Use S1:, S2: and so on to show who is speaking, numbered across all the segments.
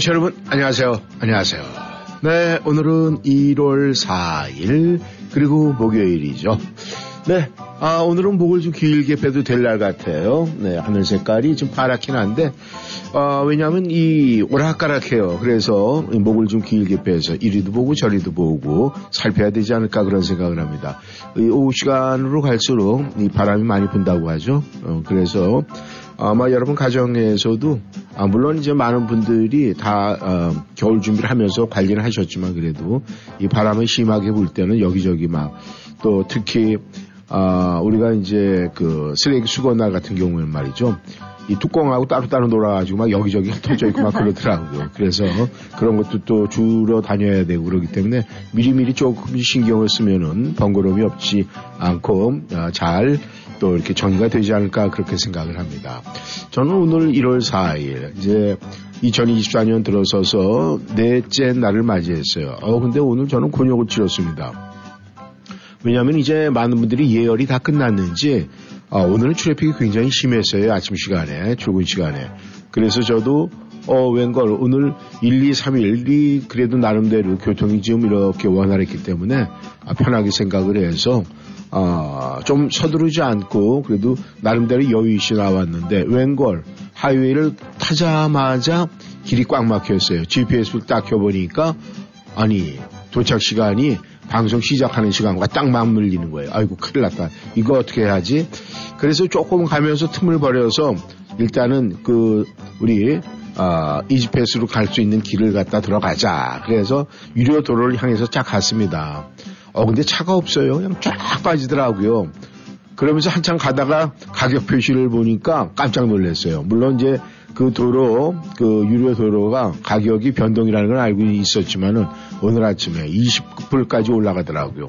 S1: 청취자 여러분, 안녕하세요. 안녕하세요. 네, 오늘은 1월 4일, 그리고 목요일이죠. 네, 아, 오늘은 목을 좀 길게 빼도 될 날 같아요. 네, 하늘 색깔이 좀 파랗긴 한데, 어, 왜냐하면 이 오락가락해요. 그래서 목을 좀 길게 빼서 이리도 보고 저리도 보고 살펴야 되지 않을까 그런 생각을 합니다. 이 오후 시간으로 갈수록 이 바람이 많이 분다고 하죠. 어, 그래서 아마 여러분 가정에서도 아, 물론 이제 많은 분들이 다 어, 겨울 준비를 하면서 관리를 하셨지만 그래도 이 바람을 심하게 불 때는 여기저기 막 또 특히 아, 우리가 이제 그 쓰레기 수거 날 같은 경우에는 말이죠. 이 뚜껑하고 따로따로 놀아가지고 막 여기저기 흩어져 있고 막 그러더라고요. 그래서 그런 것도 또 주로 다녀야 되고 그러기 때문에 미리미리 조금 신경을 쓰면은 번거로움이 없지 않고 아, 잘 또 이렇게 정리가 되지 않을까 그렇게 생각을 합니다. 저는 오늘 1월 4일 이제 2024년 들어서서 넷째 날을 맞이했어요. 어, 근데 오늘 저는 곤욕을 치렀습니다. 왜냐하면 이제 많은 분들이 예열이 다 끝났는지 아, 오늘은 트래픽이 굉장히 심했어요. 아침 시간에 출근 시간에. 그래서 저도 어, 웬걸 오늘 1, 2, 3일이 그래도 나름대로 교통이 지금 이렇게 원활했기 때문에 아, 편하게 생각을 해서 아, 좀 서두르지 않고 그래도 나름대로 여유 있이 나왔는데 웬걸 하이웨이를 타자마자 길이 꽉 막혔어요. GPS를 딱 켜보니까 아니 도착 시간이 방송 시작하는 시간과 딱 맞물리는 거예요. 아이고 큰일 났다. 이거 어떻게 해야지? 그래서 조금 가면서 틈을 버려서 일단은 그 우리 아, 이지패스로 갈 수 있는 길을 갖다 들어가자. 그래서 유료 도로를 향해서 쫙 갔습니다. 어 근데 차가 없어요. 그냥 쫙 빠지더라고요. 그러면서 한참 가다가 가격 표시를 보니까 깜짝 놀랐어요. 물론 이제 그 도로, 그 유료 도로가 가격이 변동이라는 걸 알고 있었지만은 오늘 아침에 20불까지 올라가더라고요.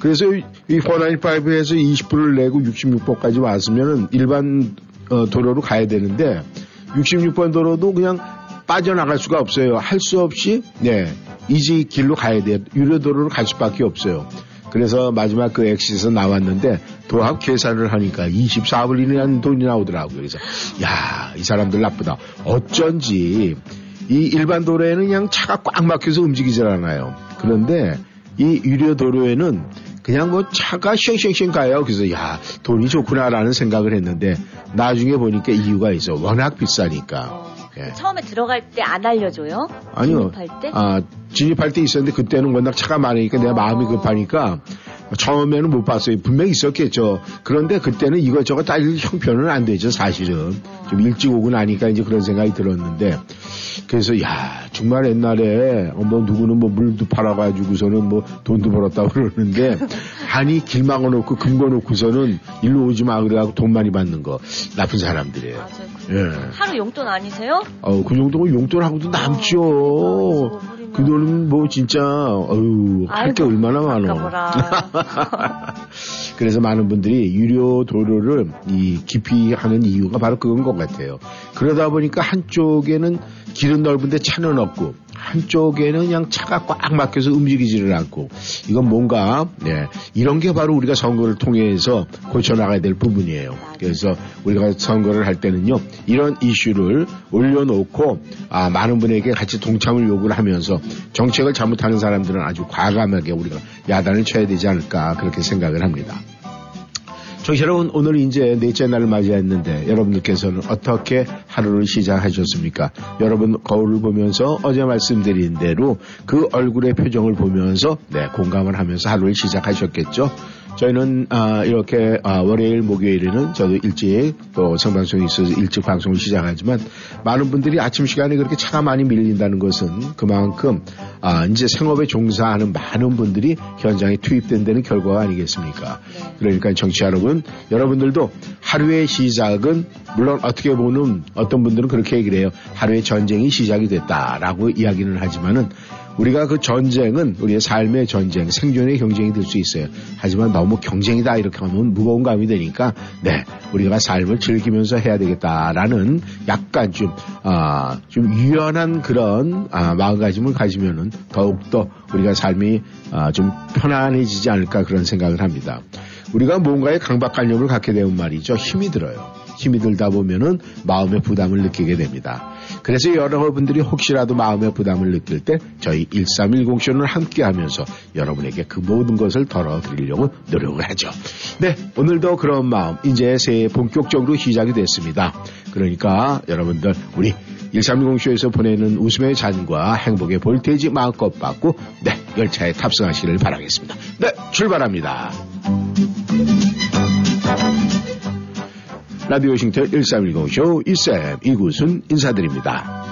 S1: 그래서 이 495에서 20불을 내고 66번까지 왔으면은 일반 어, 도로로 가야 되는데 66번 도로도 그냥 빠져나갈 수가 없어요. 할 수 없이 네 이지 길로 가야 돼요. 유료 도로로 갈 수밖에 없어요. 그래서 마지막 그 엑시에서 나왔는데 도합 계산을 하니까 24불이라는 돈이 나오더라고요. 그래서 야, 이 사람들 나쁘다. 어쩐지 이 일반 도로에는 그냥 차가 꽉 막혀서 움직이질 않아요. 그런데 이 유료 도로에는 그냥 뭐 차가 쉥쉥쉥 가요. 그래서 야, 돈이 좋구나라는 생각을 했는데 나중에 보니까 이유가 있어. 워낙 비싸니까. 예.
S2: 처음에 들어갈 때 안 알려줘요?
S1: 아니요.
S2: 진입할 때?
S1: 아, 진입할 때 있었는데 그때는 워낙 차가 많으니까 내가 마음이 급하니까 처음에는 못 봤어요. 분명히 있었겠죠. 그런데 그때는 이것저것 다 형편은 안 되죠, 사실은. 좀 일찍 오고 나니까 이제 그런 생각이 들었는데. 그래서 야 정말 옛날에 어, 뭐 누구는 뭐 물도 팔아가지고서는 뭐 돈도 벌었다고 그러는데 아니 길 막아놓고 금고 놓고서는 일로 오지 마 그래가지고 돈 많이 받는 거 나쁜 사람들이에요.
S2: 맞아요. 그
S1: 예.
S2: 하루 용돈 아니세요?
S1: 어, 그 정도면 용돈하고도 남죠. 그 돈은 뭐 진짜 어유 할 게 얼마나 많어.
S2: 아까워라.
S1: 그래서 많은 분들이 유료 도로를 이 깊이 하는 이유가 바로 그건 것 같아요. 그러다 보니까 한쪽에는 길은 넓은데 차는 없고 한쪽에는 그냥 차가 꽉 막혀서 움직이지를 않고 이건 뭔가 네, 이런 게 바로 우리가 선거를 통해서 고쳐나가야 될 부분이에요. 그래서 우리가 선거를 할 때는요 이런 이슈를 올려놓고 아, 많은 분에게 같이 동참을 요구를 하면서 정책을 잘못하는 사람들은 아주 과감하게 우리가 야단을 쳐야 되지 않을까 그렇게 생각을 합니다. 저 여러분 오늘 이제 넷째 날을 맞이했는데 여러분들께서는 어떻게 하루를 시작하셨습니까? 여러분 거울을 보면서 어제 말씀드린 대로 그 얼굴의 표정을 보면서 네 공감을 하면서 하루를 시작하셨겠죠. 저희는 아, 이렇게 아, 월요일 목요일에는 저도 일찍 또 생방송이 있어서 일찍 방송을 시작하지만 많은 분들이 아침 시간에 그렇게 차가 많이 밀린다는 것은 그만큼 아, 이제 생업에 종사하는 많은 분들이 현장에 투입된다는 결과가 아니겠습니까? 그러니까 정치 여러분, 여러분들도 하루의 시작은 물론 어떻게 보는 어떤 분들은 그렇게 얘기를 해요. 하루의 전쟁이 시작이 됐다라고 이야기는 하지만은 우리가 그 전쟁은 우리의 삶의 전쟁, 생존의 경쟁이 될 수 있어요. 하지만 너무 경쟁이다 이렇게 하면 무거운 감이 되니까 네 우리가 삶을 즐기면서 해야 되겠다라는 약간 좀 아, 좀 유연한 그런 아, 마음가짐을 가지면은 더욱 더 우리가 삶이 아, 좀 편안해지지 않을까 그런 생각을 합니다. 우리가 뭔가에 강박관념을 갖게 되면 말이죠 힘이 들어요. 힘이 들다 보면은 마음의 부담을 느끼게 됩니다. 그래서 여러분들이 혹시라도 마음의 부담을 느낄 때 저희 1310쇼를 함께 하면서 여러분에게 그 모든 것을 덜어드리려고 노력을 하죠. 네, 오늘도 그런 마음, 이제 새해 본격적으로 시작이 됐습니다. 그러니까 여러분들, 우리 1310쇼에서 보내는 웃음의 잔과 행복의 볼테이지 마음껏 받고, 네, 열차에 탑승하시기를 바라겠습니다. 네, 출발합니다. 라디오 싱터 1310쇼 이쌤 이구순 인사드립니다.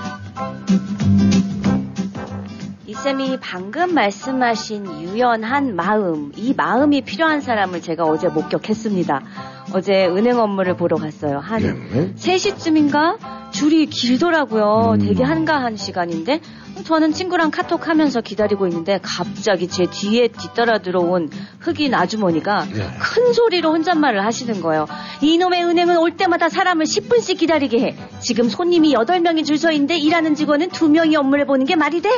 S2: 이쌤이 방금 말씀하신 유연한 마음, 이 마음이 필요한 사람을 제가 어제 목격했습니다. 어제 은행 업무를 보러 갔어요. 한
S1: 네.
S2: 3시쯤인가? 줄이 길더라고요.
S1: 음.
S2: 되게 한가한 시간인데 저는 친구랑 카톡하면서 기다리고 있는데 갑자기 제 뒤에 뒤따라 들어온 흑인 아주머니가
S1: 네.
S2: 큰 소리로 혼잣말을 하시는 거예요. 이놈의 은행은 올 때마다 사람을 10분씩 기다리게 해. 지금 손님이 8명이 줄 서 있는데 일하는 직원은 2명이 업무를 보는 게 말이 돼?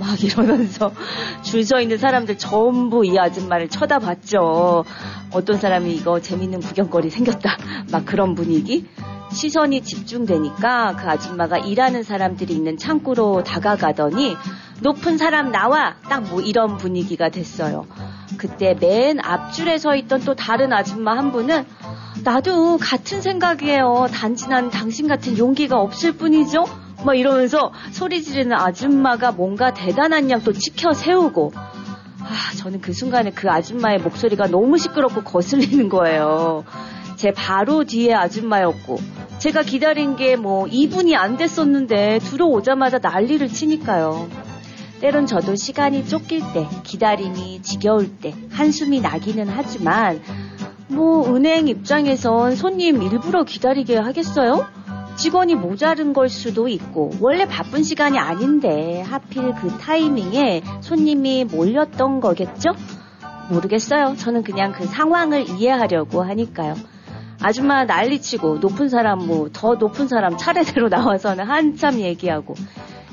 S2: 막 이러면서 줄 서 있는 사람들 전부 이 아줌마를 쳐다봤죠. 어떤 사람이 이거 재밌는 구경거리 생겼다. 막 그런 분위기. 시선이 집중되니까 그 아줌마가 일하는 사람들이 있는 창고로 다가가더니 높은 사람 나와 딱 뭐 이런 분위기가 됐어요. 그때 맨 앞줄에 서 있던 또 다른 아줌마 한 분은 나도 같은 생각이에요. 단지 난 당신 같은 용기가 없을 뿐이죠. 막 이러면서 소리 지르는 아줌마가 뭔가 대단한 양 또 치켜 세우고 아, 저는 그 순간에 그 아줌마의 목소리가 너무 시끄럽고 거슬리는 거예요. 제 바로 뒤에 아줌마였고, 제가 기다린 게 뭐 2분이 안 됐었는데 들어오자마자 난리를 치니까요. 때론 저도 시간이 쫓길 때, 기다림이 지겨울 때, 한숨이 나기는 하지만, 뭐, 은행 입장에선 손님 일부러 기다리게 하겠어요? 직원이 모자른 걸 수도 있고, 원래 바쁜 시간이 아닌데, 하필 그 타이밍에 손님이 몰렸던 거겠죠? 모르겠어요. 저는 그냥 그 상황을 이해하려고 하니까요. 아줌마 난리치고 높은 사람 뭐 더 높은 사람 차례대로 나와서는 한참 얘기하고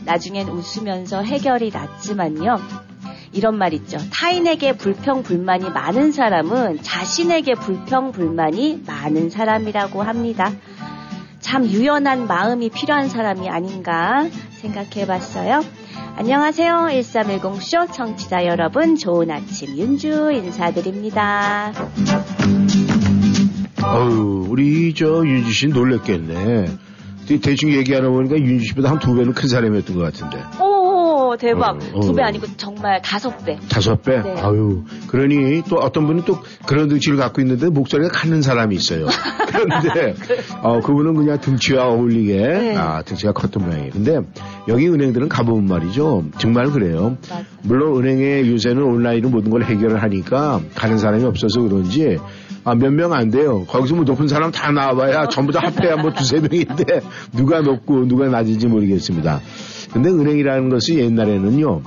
S2: 나중엔 웃으면서 해결이 났지만요. 이런 말 있죠. 타인에게 불평 불만이 많은 사람은 자신에게 불평 불만이 많은 사람이라고 합니다. 참 유연한 마음이 필요한 사람이 아닌가 생각해 봤어요. 안녕하세요. 1310쇼 청취자 여러분. 좋은 아침 윤주 인사드립니다.
S1: 어우, 우리 저 윤주 씨 놀랬겠네. 대- 대충 얘기하다 보니까 윤주 씨보다 한 두 배는 큰 사람이었던 것 같은데.
S2: 오, 대박.
S1: 어,
S2: 두배
S1: 어.
S2: 아니고 정말 다섯 배.
S1: 다섯 배?
S2: 네.
S1: 아유. 그러니 또 어떤 분은 또 그런 등치를 갖고 있는데 목소리가 가는 사람이 있어요. 그런데, 어, 그분은 그냥 등치와 어울리게,
S2: 네.
S1: 아, 등치가 컸던 모양이에요. 근데 여기 은행들은 가보면 말이죠. 정말 그래요.
S2: 맞-
S1: 물론 은행에 요새는 온라인으로 모든 걸 해결을 하니까 가는 사람이 없어서 그런지 아, 몇 명 안 돼요. 거기서 뭐 높은 사람 다 나와봐야 전부 다 합해야 뭐 두세 명인데 누가 높고 누가 낮은지 모르겠습니다. 근데 은행이라는 것이 옛날에는요.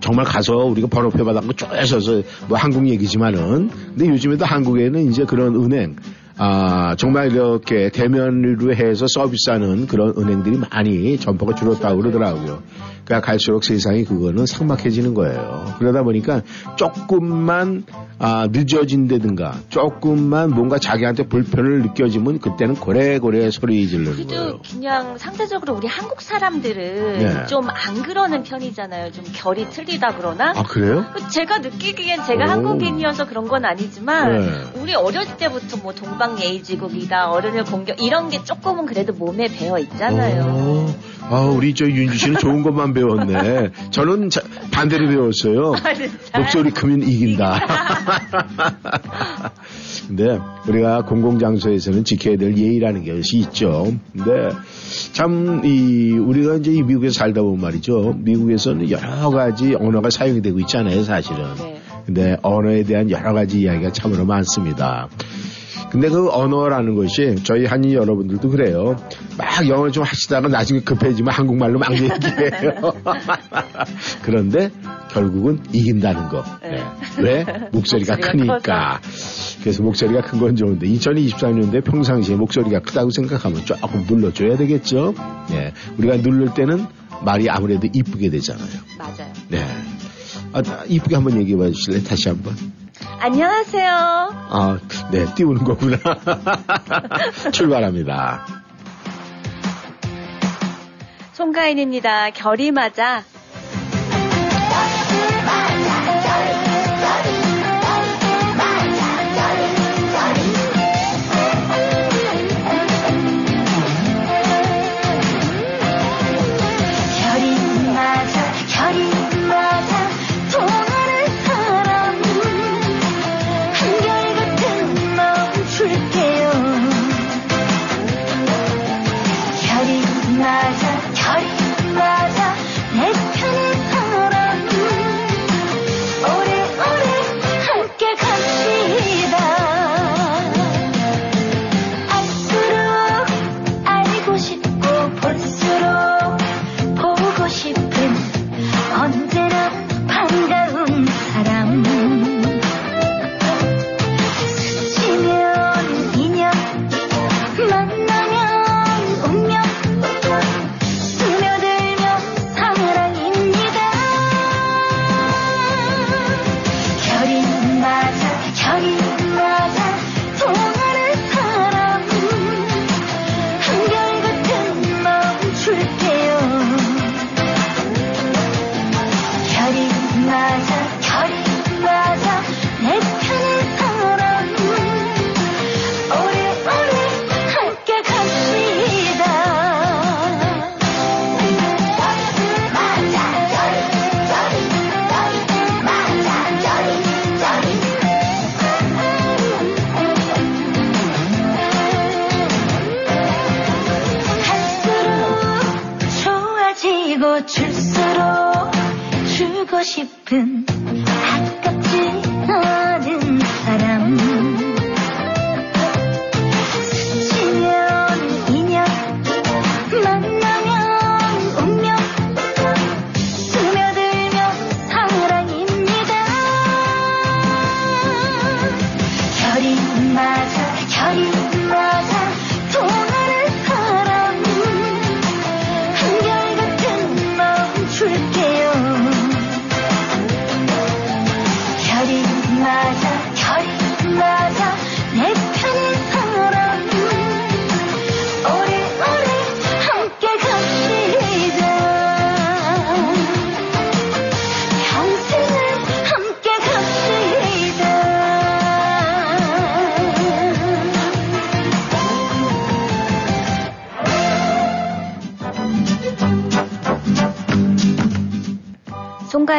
S1: 정말 가서 우리가 번호표 받아갖고 쭉 서서 뭐 한국 얘기지만은 근데 요즘에도 한국에는 이제 그런 은행 아 정말 이렇게 대면으로 해서 서비스하는 그런 은행들이 많이 점포가 줄었다고 그러더라고요. 그러니까 갈수록 세상이 그거는 삭막해지는 거예요. 그러다 보니까 조금만 아, 늦어진다든가 조금만 뭔가 자기한테 불편을 느껴지면 그때는 고래고래 소리 지르는 거예요.
S3: 그래도 그냥 상대적으로 우리 한국 사람들은
S1: 네.
S3: 좀안 그러는 편이잖아요. 좀 결이 틀리다 그러나.
S1: 아, 그래요?
S3: 제가 느끼기엔 제가
S1: 오.
S3: 한국인이어서 그런 건 아니지만
S1: 네.
S3: 우리 어렸을 때부터 뭐 동방예의지국이다 어른을 공격 이런 게 조금은 그래도 몸에 배어 있잖아요.
S1: 오, 아, 우리 저 윤주 씨는 좋은 것만 배웠네. 저는 자- 반대로 배웠어요. 목소리 크면 이긴다. 근데 우리가 공공장소에서는 지켜야 될 예의라는 것이 있죠. 근데 참, 이, 우리가 이제 이 미국에서 살다 보면 말이죠. 미국에서는 여러 가지 언어가 사용이 되고 있잖아요, 사실은.
S3: 네.
S1: 근데 언어에 대한 여러 가지 이야기가 참으로 많습니다. 근데 그 언어라는 것이 저희 한인 여러분들도 그래요. 막 영어를 좀 하시다가 나중에 급해지면 한국말로 막 얘기해요. 그런데 결국은 이긴다는 거.
S3: 네.
S1: 왜? 목소리가 크니까. 그래서 목소리가 큰 건 좋은데 2023년도에 평상시에 목소리가 크다고 생각하면 조금 눌러줘야 되겠죠. 예. 우리가 누를 때는 말이 아무래도 이쁘게 되잖아요.
S3: 맞아요.
S1: 네. 아, 이쁘게 한번 얘기해 봐 주실래요? 다시 한번.
S3: 안녕하세요.
S1: 아, 네, 띄우는 거구나. 출발합니다.
S3: 송가인입니다. 결이 맞아.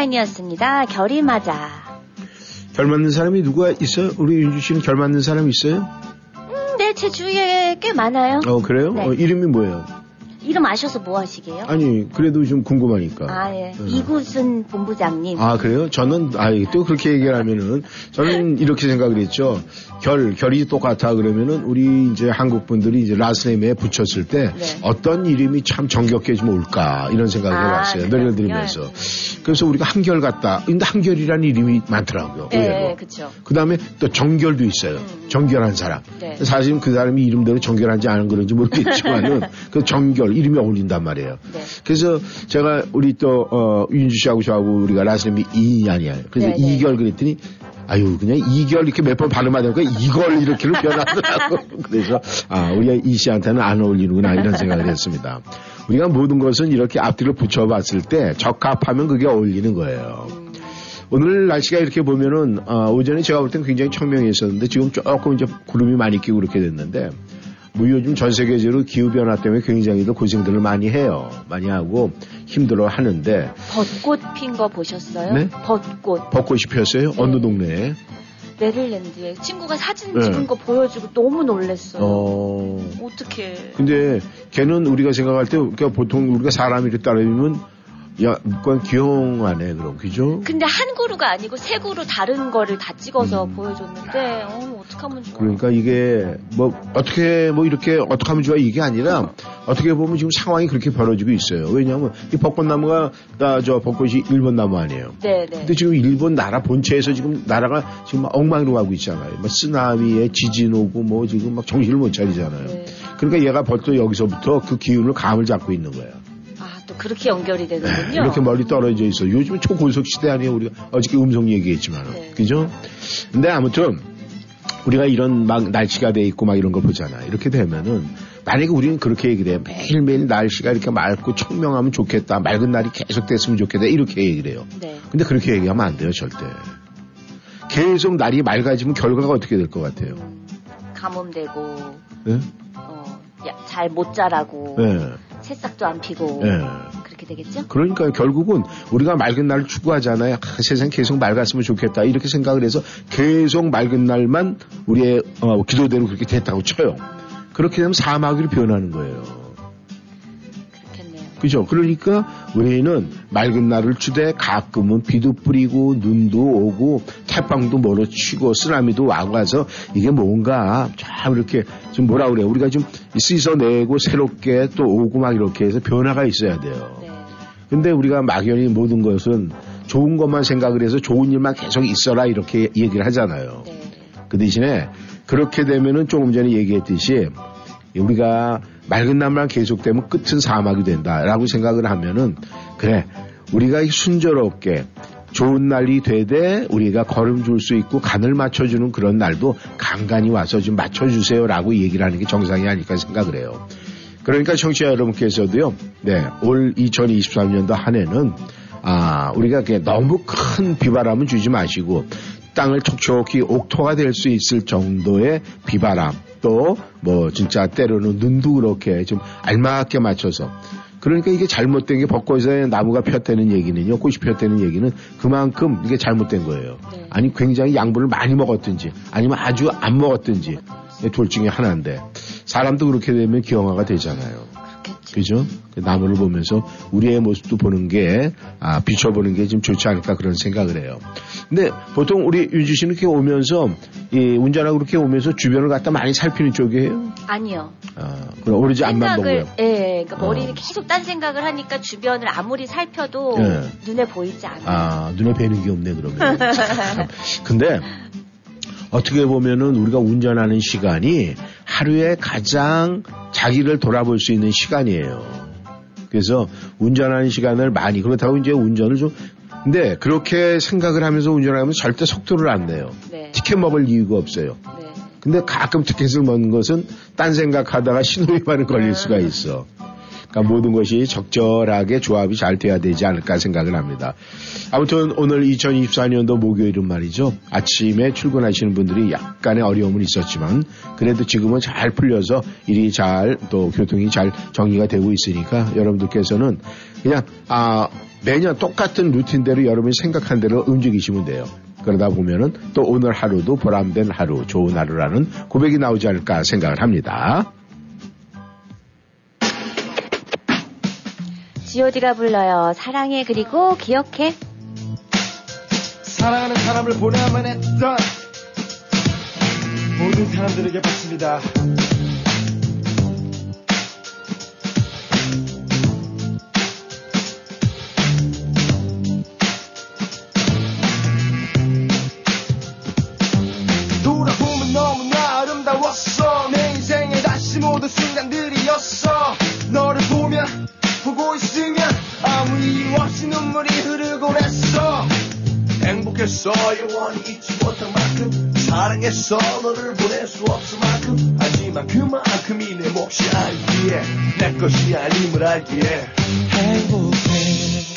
S3: 송가인이었습니다. 결이 맞아.
S1: 결 맞는 사람이 누가 있어요? 우리 윤주 씨는 결 맞는 사람 있어요?
S3: 음, 네, 제 주위에 꽤 많아요.
S1: 어, 그래요?
S3: 네.
S1: 어, 이름이 뭐예요?
S3: 이름 아셔서 뭐 하시게요?
S1: 아니, 그래도 좀 궁금하니까.
S3: 아, 예.
S1: 음.
S3: 이구순 본부장님.
S1: 아, 그래요? 저는, 아, 또 그렇게 얘기를 하면은, 저는 이렇게 생각을 했죠. 결, 결이 똑같아. 그러면은, 우리 이제 한국 분들이 이제 라스네임에 붙였을 때,
S3: 네.
S1: 어떤 이름이 참 정겹게 좀 올까, 이런 생각을
S3: 아,
S1: 해봤어요. 노래를 들으면서. 그래서 우리가 한결 같다. 근데 한결이라는 이름이 많더라고요.
S3: 네,
S1: 의외로.
S3: 그쵸.
S1: 그 다음에 또 정결도 있어요.
S3: 음.
S1: 정결한 사람.
S3: 네.
S1: 사실은 그 사람이 이름대로 정결한지 안 그런지 모르겠지만은 그 정결 이름이 어울린단 말이에요.
S3: 네.
S1: 그래서 제가 우리 또 어, 윤주 씨하고 저하고 우리가 라스님이 이인이 아니에요. 그래서
S3: 네, 네.
S1: 이결 그랬더니 아유 그냥 이결 이렇게 몇 번 발음하다 보니까 이걸 이렇게를 변하더라고. 그래서 아 우리가 이 씨한테는 안 어울리는구나 이런 생각을 했습니다. 우리가 모든 것은 이렇게 앞뒤로 붙여봤을 때 적합하면 그게 어울리는 거예요. 오늘 날씨가 이렇게 보면은 어, 오전에 제가 볼 땐 굉장히 청명했었는데 지금 조금 이제 구름이 많이 끼고 그렇게 됐는데 뭐 요즘 전 세계적으로 기후 변화 때문에 굉장히들 고생들을 많이 해요. 많이 하고 힘들어 하는데
S2: 벚꽃 핀 거 보셨어요?
S1: 네?
S2: 벚꽃.
S1: 벚꽃이 피었어요?
S2: 네.
S1: 어느 동네에?
S2: 네덜란드에 친구가 사진
S1: 네.
S2: 찍은 거 보여주고 너무 놀랬어요.
S1: 어.
S2: 어떻게?
S1: 근데 걔는 우리가 생각할 때 그러니까 보통 우리가 사람이 이렇게 따라다니면 야, 그건 귀여워하네 그럼 그죠?
S2: 근데 한 그루가 아니고 세 그루 다른 거를 다 찍어서
S1: 음.
S2: 보여줬는데 어 어떡하면 좋아.
S1: 그러니까 이게 뭐 어떻게 뭐 이렇게 어떻게 하면 좋아 이게 아니라 어떻게 보면 지금 상황이 그렇게 벌어지고 있어요. 왜냐하면 이 벚꽃나무가 나 저 벚꽃이 일본 나무 아니에요.
S2: 네네.
S1: 근데 지금 일본 나라 본체에서 지금 나라가 지금 막 엉망으로 가고 있잖아요. 뭐 쓰나미에 지진 오고 뭐 지금 막 정신을 못 차리잖아요.
S2: 네.
S1: 그러니까 얘가 벌써 여기서부터 그 기운을 감을 잡고 있는 거예요.
S2: 아, 또 그렇게 연결이 되는군요.
S1: 이렇게 멀리 떨어져 있어. 요즘은 초고속 시대 아니에요. 우리가 어저께 음성 얘기했지만.
S2: 네.
S1: 그죠? 근데 아무튼 우리가 이런 막 날씨가 돼 있고 막 이런 걸 보잖아. 이렇게 되면은 만약에 우리는 그렇게 얘기를 해요. 매일매일 날씨가 이렇게 맑고 청명하면 좋겠다. 맑은 날이 계속 됐으면 좋겠다. 이렇게 얘기를 해요.
S2: 네.
S1: 근데 그렇게 얘기하면 안 돼요, 절대. 계속 날이 맑아지면 결과가 어떻게 될 것 같아요?
S2: 음, 가뭄되고
S1: 네?
S2: 어, 잘 못 자라고
S1: 네.
S2: 새싹도 안 피고
S1: 네.
S2: 그렇게 되겠죠?
S1: 그러니까 결국은 우리가 맑은 날을 추구하잖아요. 아, 세상 계속 맑았으면 좋겠다 이렇게 생각을 해서 계속 맑은 날만 우리의 어, 기도대로 그렇게 됐다고 쳐요. 그렇게 되면 사마귀로 변하는 거예요. 그죠? 그러니까 우리는 맑은 날을 주되 가끔은 비도 뿌리고 눈도 오고 태풍도 몰아치고 쓰나미도 와고 와서 이게 뭔가 참 이렇게 좀 뭐라 그래요? 우리가 좀 씻어내고 새롭게 또 오고 막 이렇게 해서 변화가 있어야 돼요.
S2: 네.
S1: 근데 우리가 막연히 모든 것은 좋은 것만 생각을 해서 좋은 일만 계속 있어라 이렇게 얘기를 하잖아요.
S2: 네.
S1: 그 대신에 그렇게 되면은 조금 전에 얘기했듯이 우리가 맑은 날만 계속되면 끝은 사막이 된다라고 생각을 하면은 그래 우리가 순조롭게 좋은 날이 되되 우리가 걸음 줄 수 있고 간을 맞춰주는 그런 날도 간간히 와서 좀 맞춰주세요라고 얘기를 하는 게 정상이 아닐까 생각을 해요. 그러니까 청취자 여러분께서도요, 네, 올 2023년도 한 해는, 아, 우리가 너무 큰 비바람은 주지 마시고, 땅을 촉촉히 옥토가 될 수 있을 정도의 비바람, 또, 뭐, 진짜 때로는 눈도 그렇게 좀 알맞게 맞춰서, 그러니까 이게 잘못된 게 벚꽃에 나무가 폈다는 얘기는요, 꽃이 폈다는 얘기는 그만큼 이게 잘못된 거예요.
S2: 네.
S1: 아니, 굉장히 양분을 많이 먹었든지, 아니면 아주 안 먹었든지, 둘 중에 하나인데, 사람도 그렇게 되면 기형아가 되잖아요.
S2: 그죠?
S1: 그 나무를 보면서 우리의 모습도 보는 게, 아, 비춰보는 게 좀 좋지 않을까 그런 생각을 해요. 근데 보통 우리 윤주 씨는 이렇게 오면서, 이 운전하고 그렇게 오면서 주변을 갖다 많이 살피는 쪽이에요?
S2: 아니요.
S1: 아, 그럼 오로지 앞만 보고요.
S2: 예, 그러니까
S1: 어.
S2: 머리를 계속 딴 생각을 하니까 주변을 아무리 살펴도
S1: 네.
S2: 눈에 보이지 않아요.
S1: 아, 눈에 뵈는 게 없네, 그러면. 참. 근데, 어떻게 보면은 우리가 운전하는 시간이 하루에 가장 자기를 돌아볼 수 있는 시간이에요. 그래서 운전하는 시간을 많이, 그렇다고 이제 운전을 좀, 근데 그렇게 생각을 하면서 운전하면 절대 속도를 안 내요.
S2: 네.
S1: 티켓 먹을 이유가 없어요.
S2: 네.
S1: 근데 가끔 티켓을 먹는 것은 딴 생각하다가 신호 위반을 걸릴 수가 있어. 그러니까 모든 것이 적절하게 조합이 잘 돼야 되지 않을까 생각을 합니다. 아무튼 오늘 2024년도 목요일은 말이죠. 아침에 출근하시는 분들이 약간의 어려움은 있었지만 그래도 지금은 잘 풀려서 일이 잘 또 교통이 잘 정리가 되고 있으니까 여러분들께서는 그냥 아 매년 똑같은 루틴대로 여러분이 생각한 대로 움직이시면 돼요. 그러다 보면은 또 오늘 하루도 보람된 하루, 좋은 하루라는 고백이 나오지 않을까 생각을 합니다.
S2: G.O.D가 불러요. 사랑해 그리고 기억해.
S4: 사랑하는 사람을 보내야만 했던 모든 사람들에게 바칩니다. 돌아보면 너무나 아름다웠어 내 인생의 다시 모든 순간들이었어 영원히 잊지 못할 만큼 사랑했어 너를 보낼 수 없을 만큼. 하지만 그만큼이 내 몫이 아니기에 내 것이 아님을 알기에.
S5: 행복해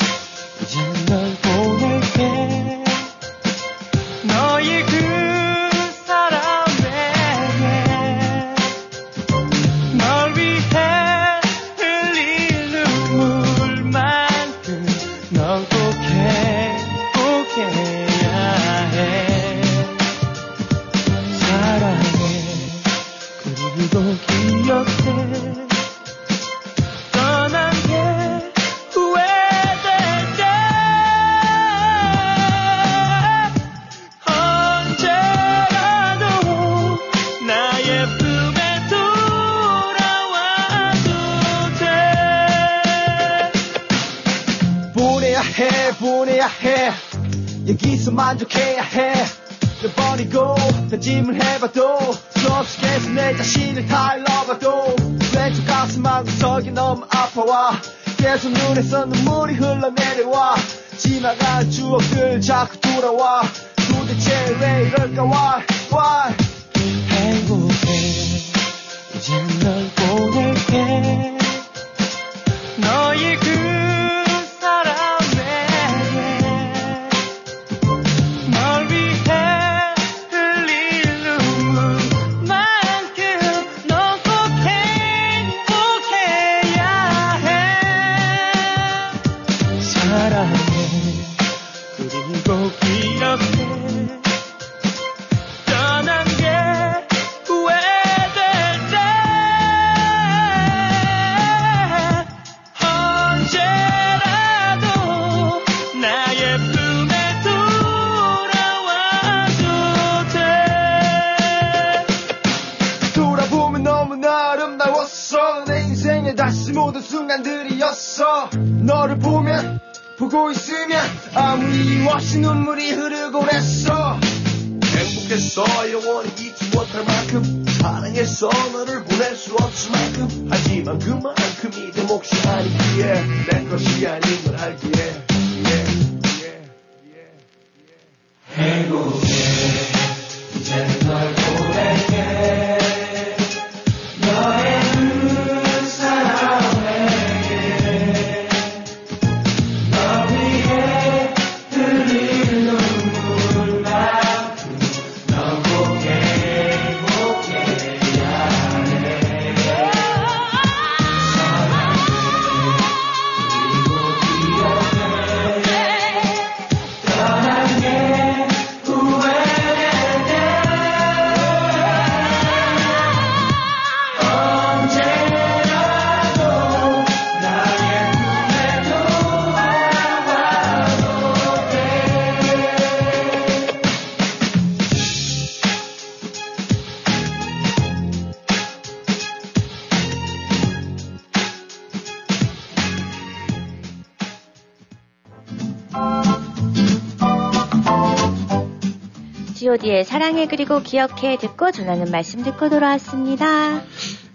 S2: G.O.D의 사랑해 그리고 기억해 듣고 전하는 말씀 듣고 돌아왔습니다.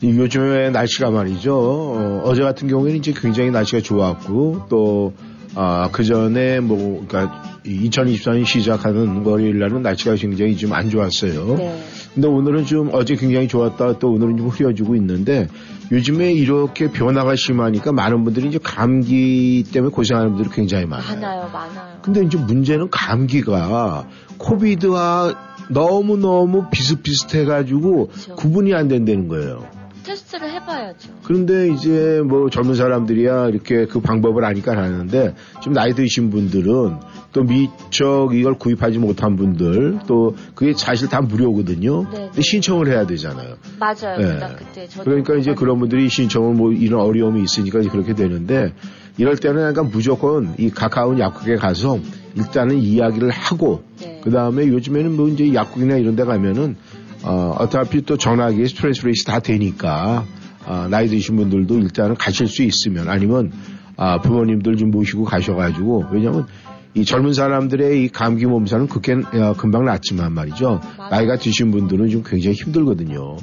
S1: 이 요즘에 날씨가 말이죠. 어, 제 같은 경우에는 이제 굉장히 날씨가 좋았고 또 아, 그 전에 뭐 그러니까 2024년 시작하는 월요일 날은 날씨가 굉장히 좀 안 좋았어요.
S2: 네.
S1: 근데 오늘은 좀 어제 굉장히 좋았다 또 오늘은 좀 흐려지고 있는데 요즘에 이렇게 변화가 심하니까 많은 분들이 이제 감기 때문에 고생하는 분들이 굉장히 많아요.
S2: 많아요, 많아요.
S1: 근데 이제 문제는 감기가 코비드와 너무너무 비슷비슷해가지고
S2: 그렇죠.
S1: 구분이 안 된다는 거예요.
S2: 테스트를 해봐야죠.
S1: 그런데 이제 뭐 젊은 사람들이야 이렇게 그 방법을 아니까 하는데 좀 나이 드신 분들은 또 미처 이걸 구입하지 못한 분들 또 그게 사실 다 무료거든요.
S2: 네,
S1: 근데
S2: 네.
S1: 신청을 해야 되잖아요.
S2: 맞아요.
S1: 네.
S2: 나 그때
S1: 그러니까 이제 그런 분들이 신청을 뭐 이런 어려움이 있으니까 그렇게 되는데 이럴 때는 약간 무조건 이 가까운 약국에 가서 일단은 이야기를 하고
S2: 네.
S1: 그 다음에 요즘에는 뭐 이제 약국이나 이런 데 가면은 어, 어차피 또 전화기에 스트레스 레이스 다 되니까 아, 나이 드신 분들도 일단은 가실 수 있으면 아니면 아, 부모님들 좀 모시고 가셔가지고 왜냐면 이 젊은 사람들의 이 감기 몸살은 그게 어, 금방 낫지만 말이죠. 나이가 드신 분들은 좀 굉장히 힘들거든요.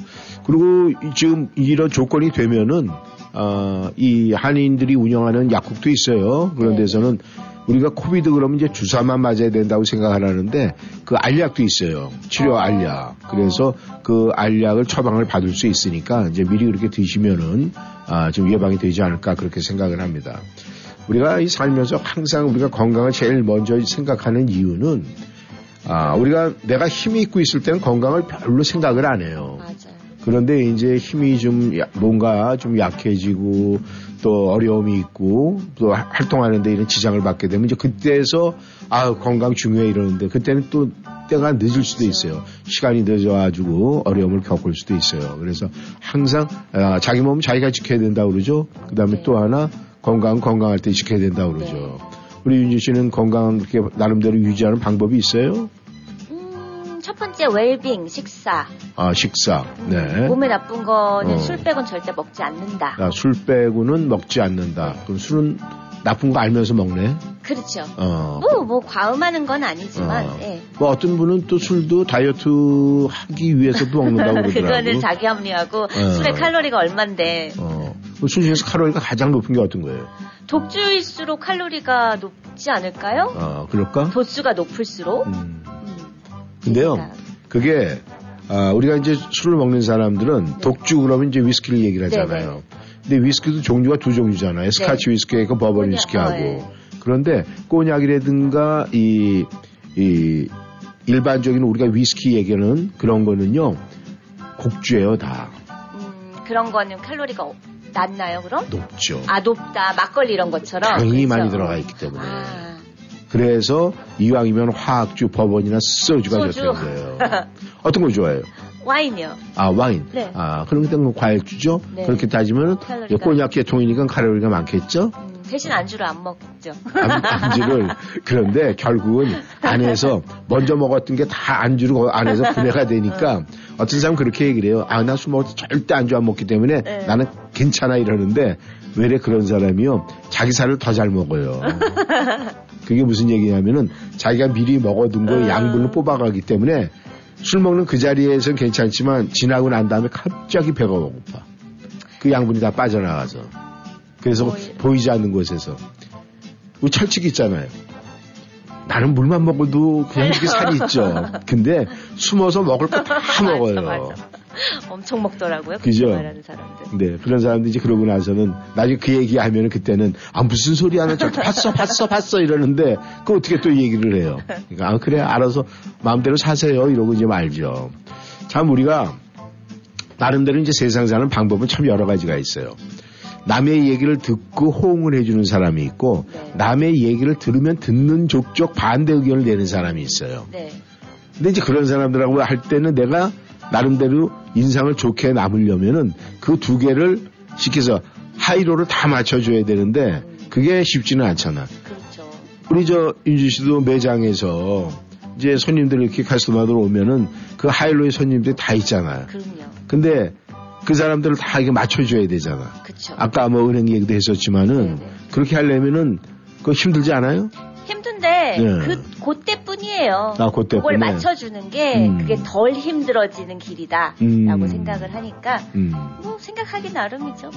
S1: 그리고 이- 지금 이런 조건이 되면은 어, 이 한인들이 운영하는 약국도 있어요. 그런
S2: 네.
S1: 데서는 우리가 코비드 그러면 이제 주사만 맞아야 된다고 생각하라는데 그 알약도 있어요. 치료
S2: 어.
S1: 알약. 그래서 그 알약을 처방을 받을 수 있으니까 이제 미리 그렇게 드시면은 아, 좀 예방이 되지 않을까 그렇게 생각을 합니다. 우리가 이 살면서 항상 우리가 건강을 제일 먼저 생각하는 이유는 아, 우리가 내가 힘이 있고 있을 때는 건강을 별로 생각을 안 해요.
S2: 맞아요.
S1: 그런데 이제 힘이 좀 야- 뭔가 좀 약해지고 또 어려움이 있고 또 하- 활동하는데 이런 지장을 받게 되면 이제 그때에서 아 건강 중요해 이러는데 그때는 또 때가 늦을 수도 있어요. 시간이 늦어가지고 어려움을 겪을 수도 있어요. 그래서 항상 아, 자기 몸 자기가 지켜야 된다 고 그러죠. 그 다음에
S2: 네.
S1: 또 하나 건강 건강할 때 지켜야 된다 고 그러죠. 우리 윤주 씨는 건강 그렇게 나름대로 유지하는 방법이 있어요?
S2: 음, 첫 번째 웰빙 식사.
S1: 아 식사. 네.
S2: 몸에 나쁜 거는
S1: 어.
S2: 술 빼곤 절대 먹지 않는다.
S1: 아, 술 빼고는 먹지 않는다. 그럼 술은 나쁜 거 알면서 먹네.
S2: 그렇죠.
S1: 어.
S2: 뭐, 뭐, 과음하는 건 아니지만,
S1: 어.
S2: 예.
S1: 뭐 어떤 분은 또 술도 다이어트 하기 위해서도 먹는다고 그러더라고.
S2: 그거는 자기 합리하고
S1: 어.
S2: 술의 칼로리가 얼만데
S1: 어. 그술 중에서 칼로리가 가장 높은 게 어떤 거예요?
S2: 독주일수록 칼로리가 높지 않을까요?
S1: 어, 그럴까?
S2: 도수가 높을수록.
S1: 음.
S2: 음,
S1: 근데요,
S2: 그러니까.
S1: 그게 아, 우리가 이제 술을 먹는 사람들은 독주 그러면 이제 위스키를 얘기를 하잖아요.
S2: 네,
S1: 근데 위스키도 종류가 두 종류잖아요. 스카치 위스키하고 버번 위스키하고. 그런데 꼬냑이라든가 이, 이 일반적인 우리가 위스키 얘기는 그런 거는요. 곡주예요, 다.
S2: 음, 그런 거는 칼로리가 어- 낮나요, 그럼?
S1: 높죠.
S2: 아, 높다. 막걸리 이런 것처럼.
S1: 당이
S2: 그렇죠?
S1: 많이 들어가 있기 때문에.
S2: 아,
S1: 그래서 이왕이면 화학주, 버번이나 소주가
S2: 소주.
S1: 좋다는 거예요. 어떤 걸 좋아해요?
S2: 와인이요.
S1: 아, 와인.
S2: 네.
S1: 아, 그런 때는 과일주죠?
S2: 네.
S1: 그렇게 따지면
S2: 칼로리가.
S1: 꼬냑 계통이니까 칼로리가 많겠죠?
S2: 음, 대신 안주를 안 먹죠.
S1: 안, 안주를. 그런데 결국은 안에서 먼저 먹었던 게 다 안주로 그 안에서 분해가 되니까 어떤 사람은 그렇게 얘기를 해요. 아, 나 술 먹을 때 절대 안주 안 먹기 때문에
S2: 네.
S1: 나는 괜찮아 이러는데 왜래 그런 사람이요. 자기 살을 더 잘 먹어요. 그게 무슨 얘기냐면은 자기가 미리 먹어둔 거
S2: 음.
S1: 양분을 뽑아가기 때문에 술 먹는 그 자리에서는 괜찮지만 지나고 난 다음에 갑자기 배가 고파. 그 양분이 다 빠져나가서. 그래서
S2: 보이-
S1: 보이지 않는 곳에서. 우리 철칙 있잖아요. 나는 물만 먹어도 그냥 이렇게 살이 있죠. 근데 숨어서 먹을 거 다 먹어요.
S2: 맞아, 맞아. 엄청 먹더라고요.
S1: 그죠?
S2: 말하는 사람들.
S1: 네, 그런 사람들이 이제 그러고 나서는 나중에 그 얘기하면은 그때는 아 무슨 소리야 나 저기 봤어 봤어 봤어 이러는데 그 어떻게 또 얘기를 해요. 그러니까 아 그래 알아서 마음대로 사세요 이러고 이제 말죠. 참 우리가 나름대로 이제 세상 사는 방법은 참 여러 가지가 있어요. 남의 얘기를 듣고 호응을 해주는 사람이 있고
S2: 네.
S1: 남의 얘기를 들으면 듣는 족족 반대 의견을 내는 사람이 있어요.
S2: 네.
S1: 근데 이제 그런 사람들하고 할 때는 내가 나름대로 인상을 좋게 남으려면은 그 두 개를 시켜서 하이로를 다 맞춰줘야 되는데 그게 쉽지는 않잖아.
S2: 그렇죠.
S1: 우리 저 윤주 씨도 매장에서 이제 손님들 이렇게 카스터마들 오면은 그 하이로의 손님들이 다 있잖아요.
S2: 그럼요.
S1: 근데 그 사람들을 다 이게 맞춰줘야 되잖아.
S2: 그쵸.
S1: 아까 뭐 은행 얘기도 했었지만은
S2: 네네.
S1: 그렇게 하려면은 그거 힘들지 않아요?
S2: 힘든데
S1: 네.
S2: 그 그때뿐이에요.
S1: 아, 그때뿐에.
S2: 그걸 맞춰주는 게
S1: 음.
S2: 그게 덜 힘들어지는 길이다라고
S1: 음.
S2: 생각을 하니까
S1: 음.
S2: 뭐 생각하기 나름이죠.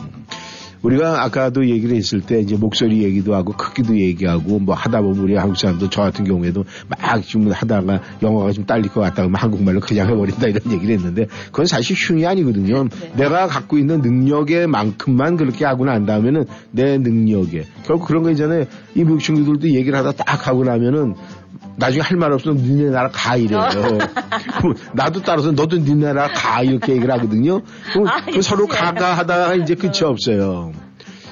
S1: 우리가 아까도 얘기를 했을 때 이제 목소리 얘기도 하고 크기도 얘기하고 뭐 하다 보면 우리 한국 사람도 저 같은 경우에도 막 지금 하다가 영어가 좀 딸릴 것 같다고 한국말로 그냥 해버린다 이런 얘기를 했는데 그건 사실 흉이 아니거든요.
S2: 네.
S1: 내가 갖고 있는 능력의 만큼만 그렇게 하고 난 다음에는 내 능력에 결국 그런 거 있잖아요. 이 미국 친구들도 얘기를 하다 딱 하고 나면은 나중에 할 말 없으면 니네 나라 가 이래요. 그럼 나도 따라서 너도 니네 나라 가 이렇게 얘기를 하거든요. 그럼
S2: 아,
S1: 그 서로. 가가 하다가 이제 끝이 없어요.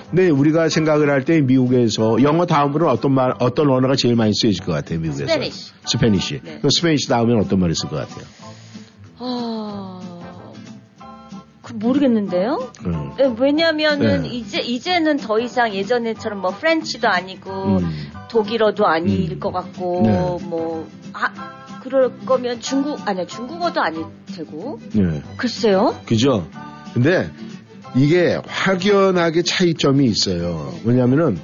S1: 근데 우리가 생각을 할 때 미국에서 영어 다음으로 어떤 말, 어떤 언어가 제일 많이 쓰여질 것 같아요, 미국에서? Spanish. Spanish.
S2: 네.
S1: Spanish 다음엔 어떤 말을 쓸 것 같아요?
S2: 아, 그 모르겠는데요.
S1: 음.
S2: 네, 왜냐면은
S1: 네.
S2: 이제 이제는 더 이상 예전에처럼 뭐 French도 아니고
S1: 음.
S2: 독일어도 아닐
S1: 음.
S2: 것 같고
S1: 네.
S2: 뭐 아, 그럴 거면 중국 아니야 중국어도 아닐 테고
S1: 네.
S2: 글쎄요.
S1: 그죠? 근데 이게 확연하게 차이점이 있어요. 왜냐면은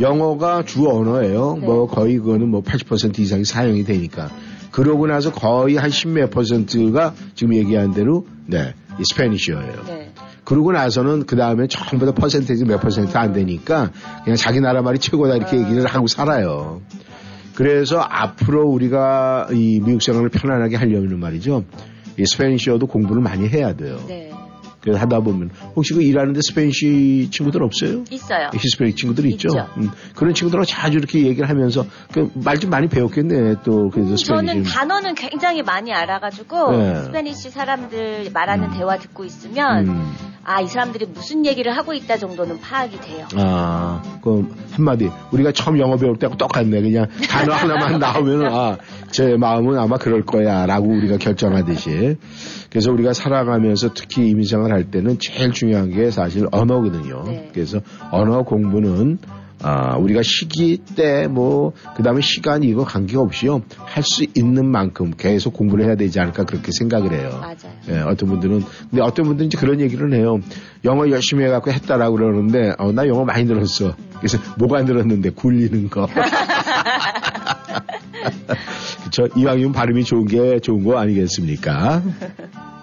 S1: 영어가 주 언어예요.
S2: 네.
S1: 뭐 거의 그거는 뭐 80% 이상이 사용이 되니까. 그러고 나서 거의 한 십몇 퍼센트가 지금 얘기한 대로 네, 이 Spanish어예요.
S2: 네.
S1: 그러고 나서는 그 다음에 전부 다 퍼센테이지 몇 퍼센트 안 되니까 그냥 자기 나라 말이 최고다 이렇게 얘기를 하고 살아요. 그래서 앞으로 우리가 이 미국 생활을 편안하게 하려면 말이죠. 이 Spanish어도 공부를 많이 해야 돼요.
S2: 네.
S1: 그래서 하다 보면 혹시 그 일하는데 Spanish 친구들 없어요?
S2: 있어요.
S1: 히스패닉 친구들 있죠.
S2: 있죠.
S1: 음, 그런 친구들하고 자주 이렇게 얘기를 하면서 그 말 좀 많이 배웠겠네. 또 그래서
S2: 저는
S1: Spanish.
S2: 단어는 굉장히 많이 알아가지고
S1: 네.
S2: Spanish 사람들 말하는
S1: 음.
S2: 대화 듣고 있으면
S1: 음.
S2: 아 이 사람들이 무슨 얘기를 하고 있다 정도는 파악이 돼요.
S1: 아, 그 한마디. 우리가 처음 영어 배울 때하고 똑같네. 그냥 단어 하나만 나오면 아, 제 마음은 아마 그럴 거야 라고 우리가 결정하듯이. 그래서 우리가 살아가면서 특히 이민생활 할 때는 제일 중요한 게 사실 언어거든요.
S2: 네.
S1: 그래서 언어 공부는 아, 우리가 시기 때, 뭐, 그 다음에 시간 이거 관계없이요. 할 수 있는 만큼 계속 공부를 해야 되지 않을까 그렇게 생각을 해요.
S2: 맞아요.
S1: 예, 어떤 분들은, 근데 어떤 분들은 이제 그런 얘기를 해요. 영어 열심히 해갖고 했다라고 그러는데, 어, 나 영어 많이 늘었어. 그래서 뭐가 늘었는데, 굴리는 거. 그쵸. 이왕이면 발음이 좋은 게 좋은 거 아니겠습니까?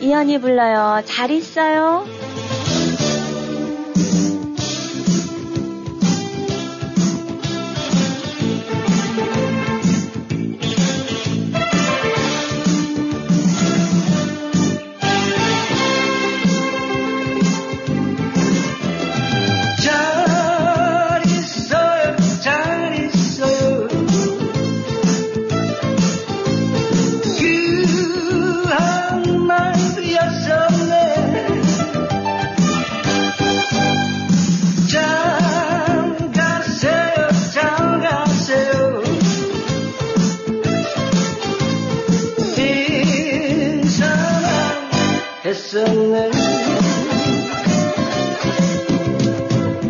S2: 이현이 불러요. 잘 있어요.
S6: 했었네.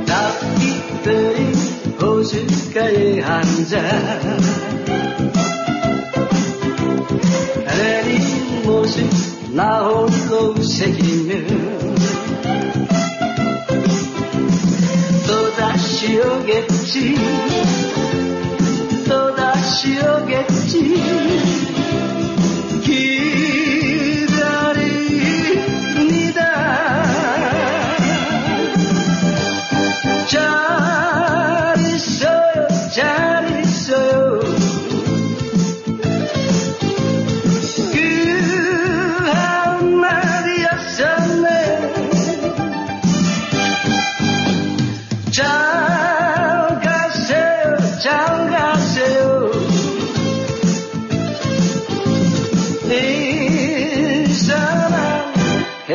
S6: 닭기들이 호숫가에 앉아. 내린 모습 나 홀로 새기며 또다시 오겠지. 또다시 오겠지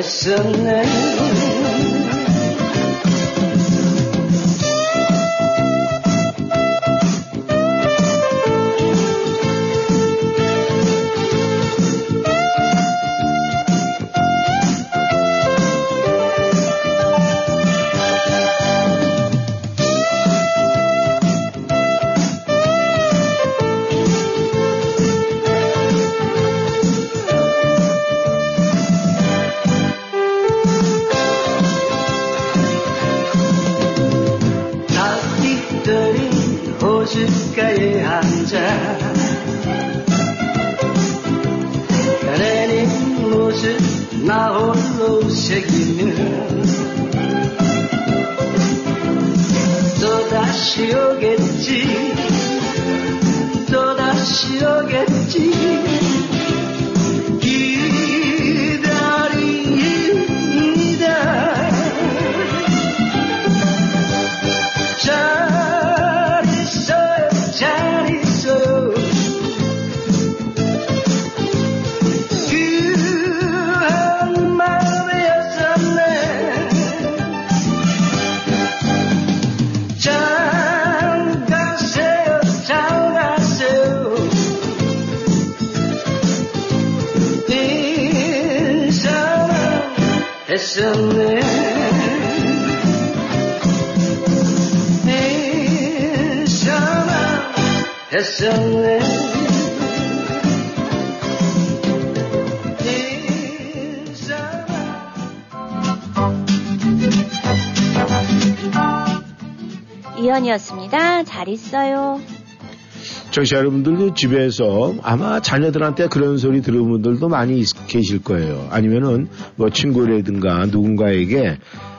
S6: 했 또다시 오겠지 또다
S2: 이현이었습니다. 잘 있어요.
S1: 청취자 여러분들도 집에서 아마 자녀들한테 그런 소리 들은 분들도 많이 있- 계실 거예요. 아니면은 뭐 친구라든가 누군가에게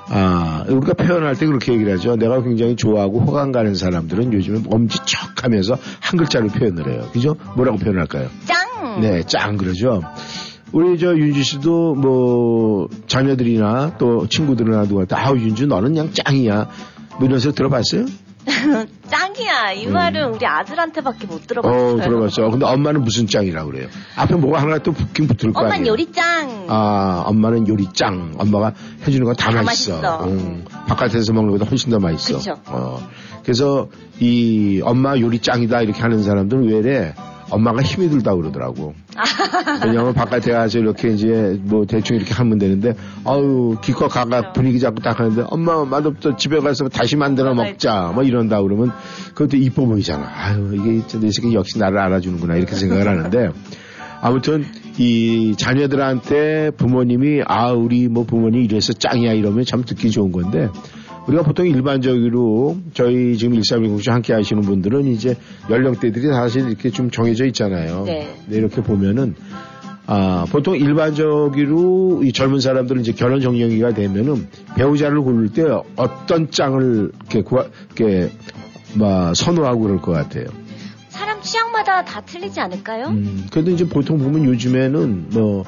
S1: 아, 우리가 표현할 때 그렇게 얘기를 하죠. 내가 굉장히 좋아하고 호감 가는 사람들은 요즘에 엄지척 하면서 한 글자로 표현을 해요. 그죠? 뭐라고 표현할까요?
S2: 짱!
S1: 네, 짱 그러죠. 우리 저 윤주 씨도 뭐 자녀들이나 또 친구들이나 누구한테 아우 윤주 너는 그냥 짱이야. 뭐 이런 소리 들어봤어요?
S2: 짱이야. 이 말은 우리 아들한테밖에 못 들어봤어요.
S1: 어, 들어봤죠. 근데 엄마는 무슨 짱이라고 그래요? 앞에 뭐가 하나 또 붙긴 붙을 거
S2: 엄마는
S1: 아니에요?
S2: 요리 짱.
S1: 아, 엄마는 요리 짱. 엄마가 해주는
S2: 건다다
S1: 맛있어.
S2: 맛있어.
S1: 음, 바깥에서 먹는 것보다 훨씬 더 맛있어.
S2: 그쵸.
S1: 어, 그래서 이 엄마 요리 짱이다 이렇게 하는 사람들은 왜래? 엄마가 힘이 들다 그러더라고. 왜냐하면 바깥에 가서 이렇게 이제 뭐 대충 이렇게 하면 되는데, 아유, 기껏 가가 분위기 잡고 딱 하는데, 엄마 맛없어 집에 가서 다시 만들어 먹자. 뭐 이런다 그러면 그것도 이뻐 보이잖아. 아유, 이게 진짜 내 새끼 역시 나를 알아주는구나. 이렇게 생각을 하는데, 아무튼 이 자녀들한테 부모님이 아 우리 뭐 부모님 이래서 짱이야 이러면 참 듣기 좋은 건데 우리가 보통 일반적으로 저희 지금 1310주 함께 하시는 분들은 이제 연령대들이 사실 이렇게 좀 정해져 있잖아요.
S2: 네.
S1: 근데 이렇게 보면은 아, 보통 일반적으로 이 젊은 사람들은 이제 결혼 정년기가 되면은 배우자를 고를 때 어떤 짱을 이렇게 구하, 이렇게 막 선호하고 그럴 것 같아요.
S2: 사람 취향마다 다 틀리지 않을까요?
S1: 음, 그래도 이제 보통 보면 요즘에는 뭐,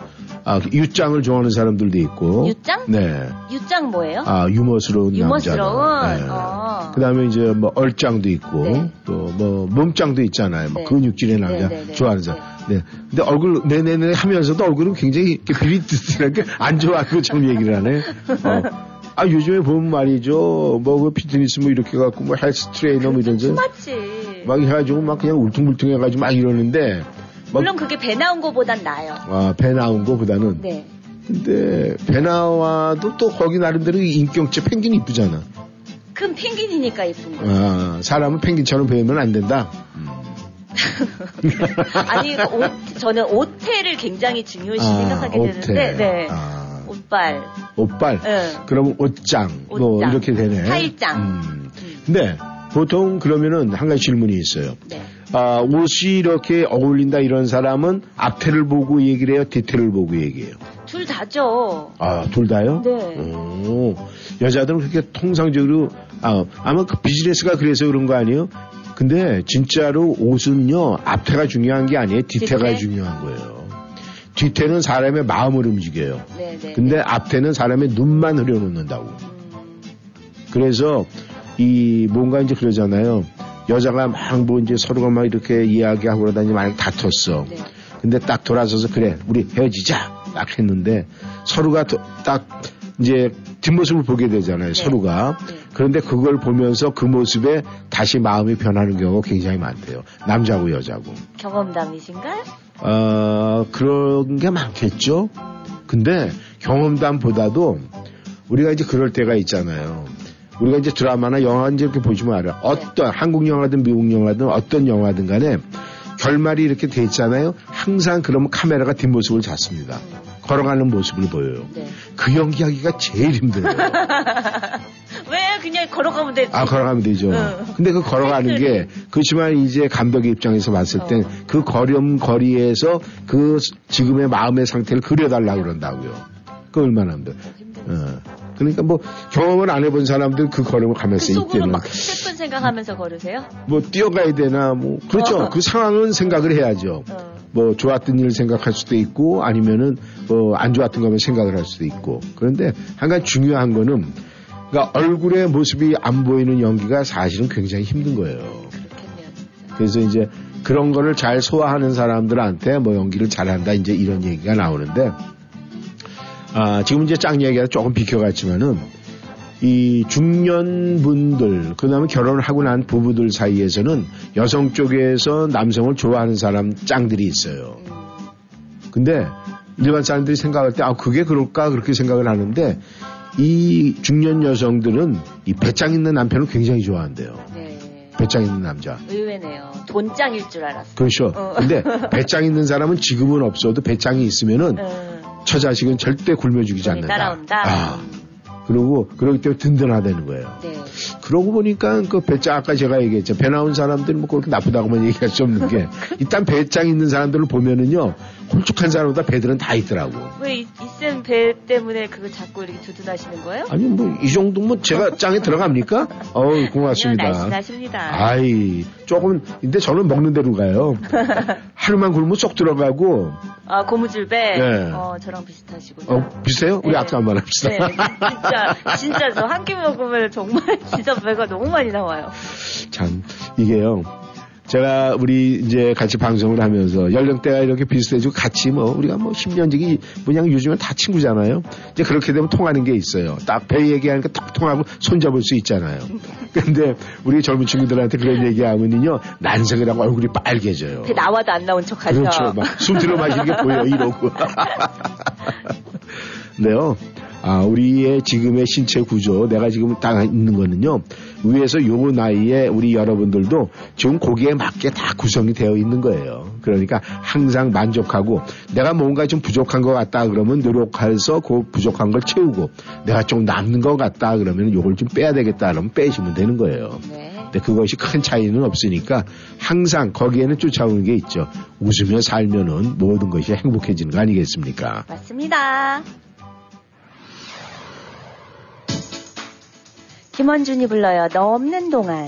S1: 아, 유짱을 좋아하는 사람들도 있고.
S2: 유짱?
S1: 네.
S2: 유짱 뭐예요?
S1: 아, 유머스러운
S2: 유머스러운?
S1: 남자. 네.
S2: 어.
S1: 그 다음에 이제 뭐 얼짱도 있고,
S2: 네.
S1: 또뭐 몸짱도 있잖아요. 뭐
S2: 네.
S1: 근육질의 남자
S2: 네, 네, 네.
S1: 좋아하는 사람. 네. 근데 얼굴 네네네 하면서도 얼굴은 굉장히 비릿비릿하게 안 좋아하는 것처럼 얘기를 하네. 어. 아, 요즘에 보면 말이죠. 뭐 그 피트니스 뭐 이렇게 갖고 뭐 헬스 트레이너 뭐 이런 데
S2: 맞지.
S1: 막 해가지고 막 그냥 울퉁불퉁 해가지고 막 이러는데 막
S2: 물론 그게 배 나온 거보단 나아요.
S1: 아, 배 나온 거보다는.
S2: 네.
S1: 근데 배 나와도 또 거기 나름대로 인격체 펭귄 이쁘잖아.
S2: 큰 펭귄이니까 예쁜 거.
S1: 아, 사람은 펭귄처럼 배 나오면 안 된다.
S2: 아니 옷, 저는 옷태를 굉장히 중요시
S1: 아,
S2: 생각하게
S1: 옷태.
S2: 되는데, 네.
S1: 아,
S2: 옷발,
S1: 옷발.
S2: 네.
S1: 그러면 옷장. 뭐
S2: 옷장.
S1: 이렇게 되네.
S2: 스타일장.
S1: 음. 근데 보통 그러면은 한 가지 질문이 있어요.
S2: 네.
S1: 아, 옷이 이렇게 어울린다 이런 사람은 앞태를 보고 얘기를 해요, 뒤태를 보고 얘기해요.
S2: 둘 다죠.
S1: 아, 둘 다요?
S2: 네.
S1: 오, 여자들은 그렇게 통상적으로, 아, 아마 그 비즈니스가 그래서 그런 거 아니에요? 근데 진짜로 옷은요, 앞태가 중요한 게 아니에요. 뒤태가
S2: 뒤태?
S1: 중요한 거예요. 뒤태는 사람의 마음을 움직여요.
S2: 네, 네.
S1: 근데 앞태는 사람의 눈만 흐려놓는다고.
S2: 음,
S1: 그래서 이 뭔가 이제 그러잖아요. 여자가 막 뭐 이제 서로가 막 이렇게 이야기하고 그러다니 만약 다퉜어.
S2: 네.
S1: 근데 딱 돌아서서 그래 우리 헤어지자 딱 했는데 서로가 도- 딱 이제 뒷모습을 보게 되잖아요 서로가
S2: 네.
S1: 그런데 그걸 보면서 그 모습에 다시 마음이 변하는 경우가 굉장히 많대요 남자고 여자고
S2: 경험담이신가요?
S1: 어 그런 게 많겠죠 근데 경험담보다도 우리가 이제 그럴 때가 있잖아요 우리가 이제 드라마나 영화 이제 이렇게 보시면 알아 어떤 한국 영화든 미국 영화든 어떤 영화든 간에 결말이 이렇게 돼 있잖아요. 항상 그러면 카메라가 뒷모습을 잡습니다. 걸어가는 모습을 보여요.
S2: 네.
S1: 그 연기하기가 제일 힘들어요.
S2: 왜 그냥 걸어가면 되지?
S1: 아, 걸어가면 되죠.
S2: 응.
S1: 근데 그 걸어가는 게, 그렇지만 이제 감독의 입장에서 봤을 땐
S2: 어.
S1: 그 걸음거리에서 그 지금의 마음의 상태를 그려달라고 그런다고요. 그 얼마나 힘들어. 어. 그러니까 뭐 경험을 안 해본 사람들 그 걸음을
S2: 그
S1: 가면서
S2: 속으로
S1: 이때는
S2: 막 슬픈 생각하면서 걸으세요?
S1: 뭐 뛰어가야 되나 뭐 그렇죠.
S2: 어.
S1: 그 상황은 생각을 해야죠.
S2: 어.
S1: 뭐 좋았던 일을 생각할 수도 있고 아니면은 뭐 안 좋았던 거면 생각을 할 수도 있고 그런데 한 가지 중요한 거는 그러니까 얼굴의 모습이 안 보이는 연기가 사실은 굉장히 힘든 거예요.
S2: 그렇겠네요.
S1: 그래서 이제 그런 거를 잘 소화하는 사람들한테 뭐 연기를 잘한다 이제 이런 얘기가 나오는데 아 지금 이제 짱 얘기가 조금 비켜갔지만은 이 중년분들 그 다음에 결혼을 하고 난 부부들 사이에서는 여성 쪽에서 남성을 좋아하는 사람 짱들이 있어요. 근데 일반 사람들이 생각할 때 아 그게 그럴까 그렇게 생각을 하는데 이 중년 여성들은 이 배짱 있는 남편을 굉장히 좋아한대요.
S2: 네.
S1: 배짱 있는 남자.
S2: 의외네요. 돈짱일 줄 알았어.
S1: 그렇죠.
S2: 어.
S1: 근데 배짱 있는 사람은 지금은 없어도 배짱이 있으면은
S2: 음.
S1: 처자식은 절대 굶어 죽이지
S2: 돈이
S1: 않는다.
S2: 따라온다.
S1: 아, 그리고 그러기 때문에 든든하다는 거예요.
S2: 네.
S1: 그러고 보니까 그 배짱 아까 제가 얘기했죠. 배 나온 사람들은 뭐 그렇게 나쁘다고만 얘기할 수 없는 게 일단 배짱 있는 사람들을 보면은요 홀쭉한 사람보다 배들은 다 있더라고.
S2: 왜 이쌤 배 때문에 그거 자꾸 이렇게 두둔하시는 거예요?
S1: 아니 뭐 이 정도면 제가 짱에 들어갑니까? 어우 고맙습니다.
S2: 날씬하십니다.
S1: 아이 조금 근데 저는 먹는 대로 가요. 하루만 굶으면 쏙 들어가고
S2: 아, 고무줄 배?
S1: 네.
S2: 어, 저랑 비슷하시군요.
S1: 어 비슷해요? 우리
S2: 네.
S1: 아까 한번 합시다.
S2: 네, 진짜, 진짜 저 한 끼 먹으면 정말 진짜 배가 너무 많이 나와요.
S1: 참 이게요. 제가 우리 이제 같이 방송을 하면서 연령대가 이렇게 비슷해지고 같이 뭐 우리가 뭐 10년 지기 뭐냐 요즘은 다 친구잖아요. 이제 그렇게 되면 통하는 게 있어요. 딱 배 얘기하니까 딱 통하고 손잡을 수 있잖아요. 근데 우리 젊은 친구들한테 그런 얘기하면은요 난색을 하고 얼굴이 빨개져요.
S2: 배 나와도 안 나온 척 하죠.
S1: 그렇죠. 막 숨 들어 마시는 게 보여 이러고. 네요. 아, 우리의 지금의 신체 구조, 내가 지금 딱 있는 거는요, 위에서 요 나이에 우리 여러분들도 지금 거기에 맞게 다 구성이 되어 있는 거예요. 그러니까 항상 만족하고, 내가 뭔가 좀 부족한 것 같다 그러면 노력해서 그 부족한 걸 채우고, 내가 좀 남는 것 같다 그러면 요걸 좀 빼야 되겠다 그러면 빼시면 되는 거예요.
S2: 네.
S1: 근데 그것이 큰 차이는 없으니까 항상 거기에는 쫓아오는 게 있죠. 웃으며 살면은 모든 것이 행복해지는 거 아니겠습니까?
S2: 맞습니다. 김원준이 불러요. 너 없는 동안.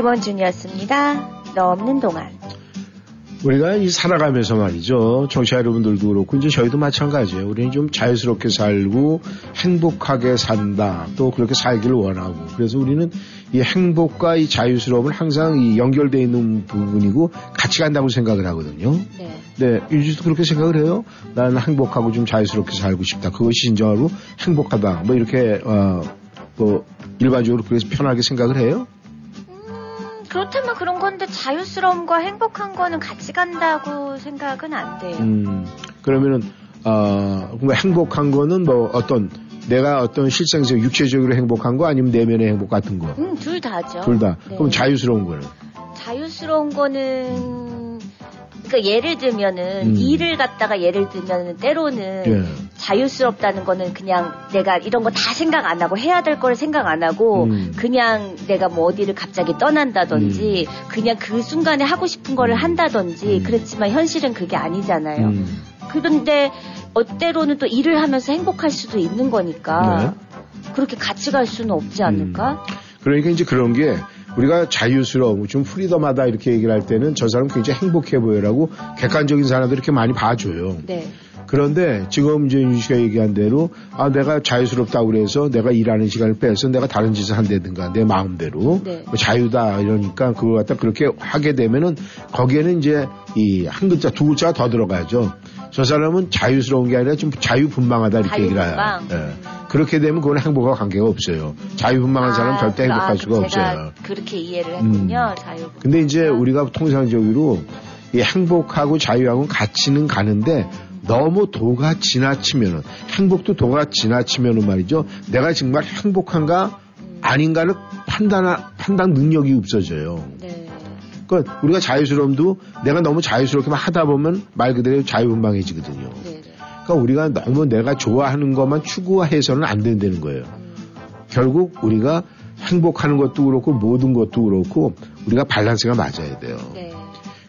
S2: 김원준이었습니다. 너 없는 동안.
S1: 우리가 이 살아가면서 말이죠. 청취자 여러분들도 그렇고 이제 저희도 마찬가지예요. 우리는 좀 자유스럽게 살고 행복하게 산다. 또 그렇게 살기를 원하고. 그래서 우리는 이 행복과 이 자유스러움은 항상 이 연결되어 있는 부분이고 같이 간다고 생각을 하거든요.
S2: 네.
S1: 네, 유지도 그렇게 생각을 해요. 나는 행복하고 좀 자유스럽게 살고 싶다. 그것이 진정으로 행복하다. 뭐 이렇게 어, 뭐 일반적으로 그래서 편하게 생각을 해요.
S2: 음, 그렇다면 그런 건데 자유스러움과 행복한 거는 같이 간다고 생각은 안 돼요.
S1: 음, 그러면은 어, 뭐 행복한 거는 뭐 어떤 내가 어떤 실생적 육체적으로 행복한 거 아니면 내면의 행복 같은 거.
S2: 음, 둘 다죠.
S1: 둘 다.
S2: 네.
S1: 그럼 자유스러운 거는
S2: 자유스러운 거는 그러니까 예를 들면은
S1: 음.
S2: 일을 갖다가 예를 들면은 때로는
S1: 예.
S2: 자유스럽다는 거는 그냥 내가 이런 거 다 생각 안 하고 해야 될 거를 생각 안 하고
S1: 음.
S2: 그냥 내가 뭐 어디를 갑자기 떠난다든지 그냥 그 순간에 하고 싶은 거를 한다든지
S1: 음.
S2: 그렇지만 현실은 그게 아니잖아요.
S1: 음,
S2: 그런데 어때로는 또 일을 하면서 행복할 수도 있는 거니까
S1: 네.
S2: 그렇게 같이 갈 수는 없지 않을까?
S1: 그러니까 이제 그런 게 우리가 자유스러움, 좀 프리덤하다 이렇게 얘기를 할 때는 저 사람 굉장히 행복해 보여라고 객관적인 사람들 이렇게 많이 봐줘요.
S2: 네.
S1: 그런데 지금 이제 윤 씨가 얘기한 대로 아 내가 자유스럽다고 그래서 내가 일하는 시간을 빼서 내가 다른 짓을 한다든가 내 마음대로
S2: 네.
S1: 뭐 자유다 이러니까 그걸 갖다 그렇게 하게 되면은 거기에는 이제 이 한 글자 두 글자가 더 들어가죠. 저 사람은 자유스러운 게 아니라 좀 자유분방하다 이렇게 얘기를 해요.
S2: 자유분방.
S1: 예. 그렇게 되면 그건 행복과 관계가 없어요. 자유분방한 사람은
S2: 아,
S1: 절대 행복할
S2: 아,
S1: 수가 없어요.
S2: 그렇게 이해를 했군요. 자유.
S1: 근데 이제 우리가 통상적으로 이 행복하고 자유하고는 같이는 가는데 너무 도가 지나치면은 행복도 도가 지나치면은 말이죠. 내가 정말 행복한가 아닌가를 판단 판단 능력이 없어져요.
S2: 네.
S1: 그러니까 우리가 자유스러움도 내가 너무 자유스럽게만 하다 보면 말 그대로 자유분방해지거든요.
S2: 네. 네.
S1: 그러니까 우리가 너무 내가 좋아하는 것만 추구해서는 안 된다는 거예요. 결국 우리가 행복하는 것도 그렇고 모든 것도 그렇고 우리가 밸런스가 맞아야 돼요.
S2: 네.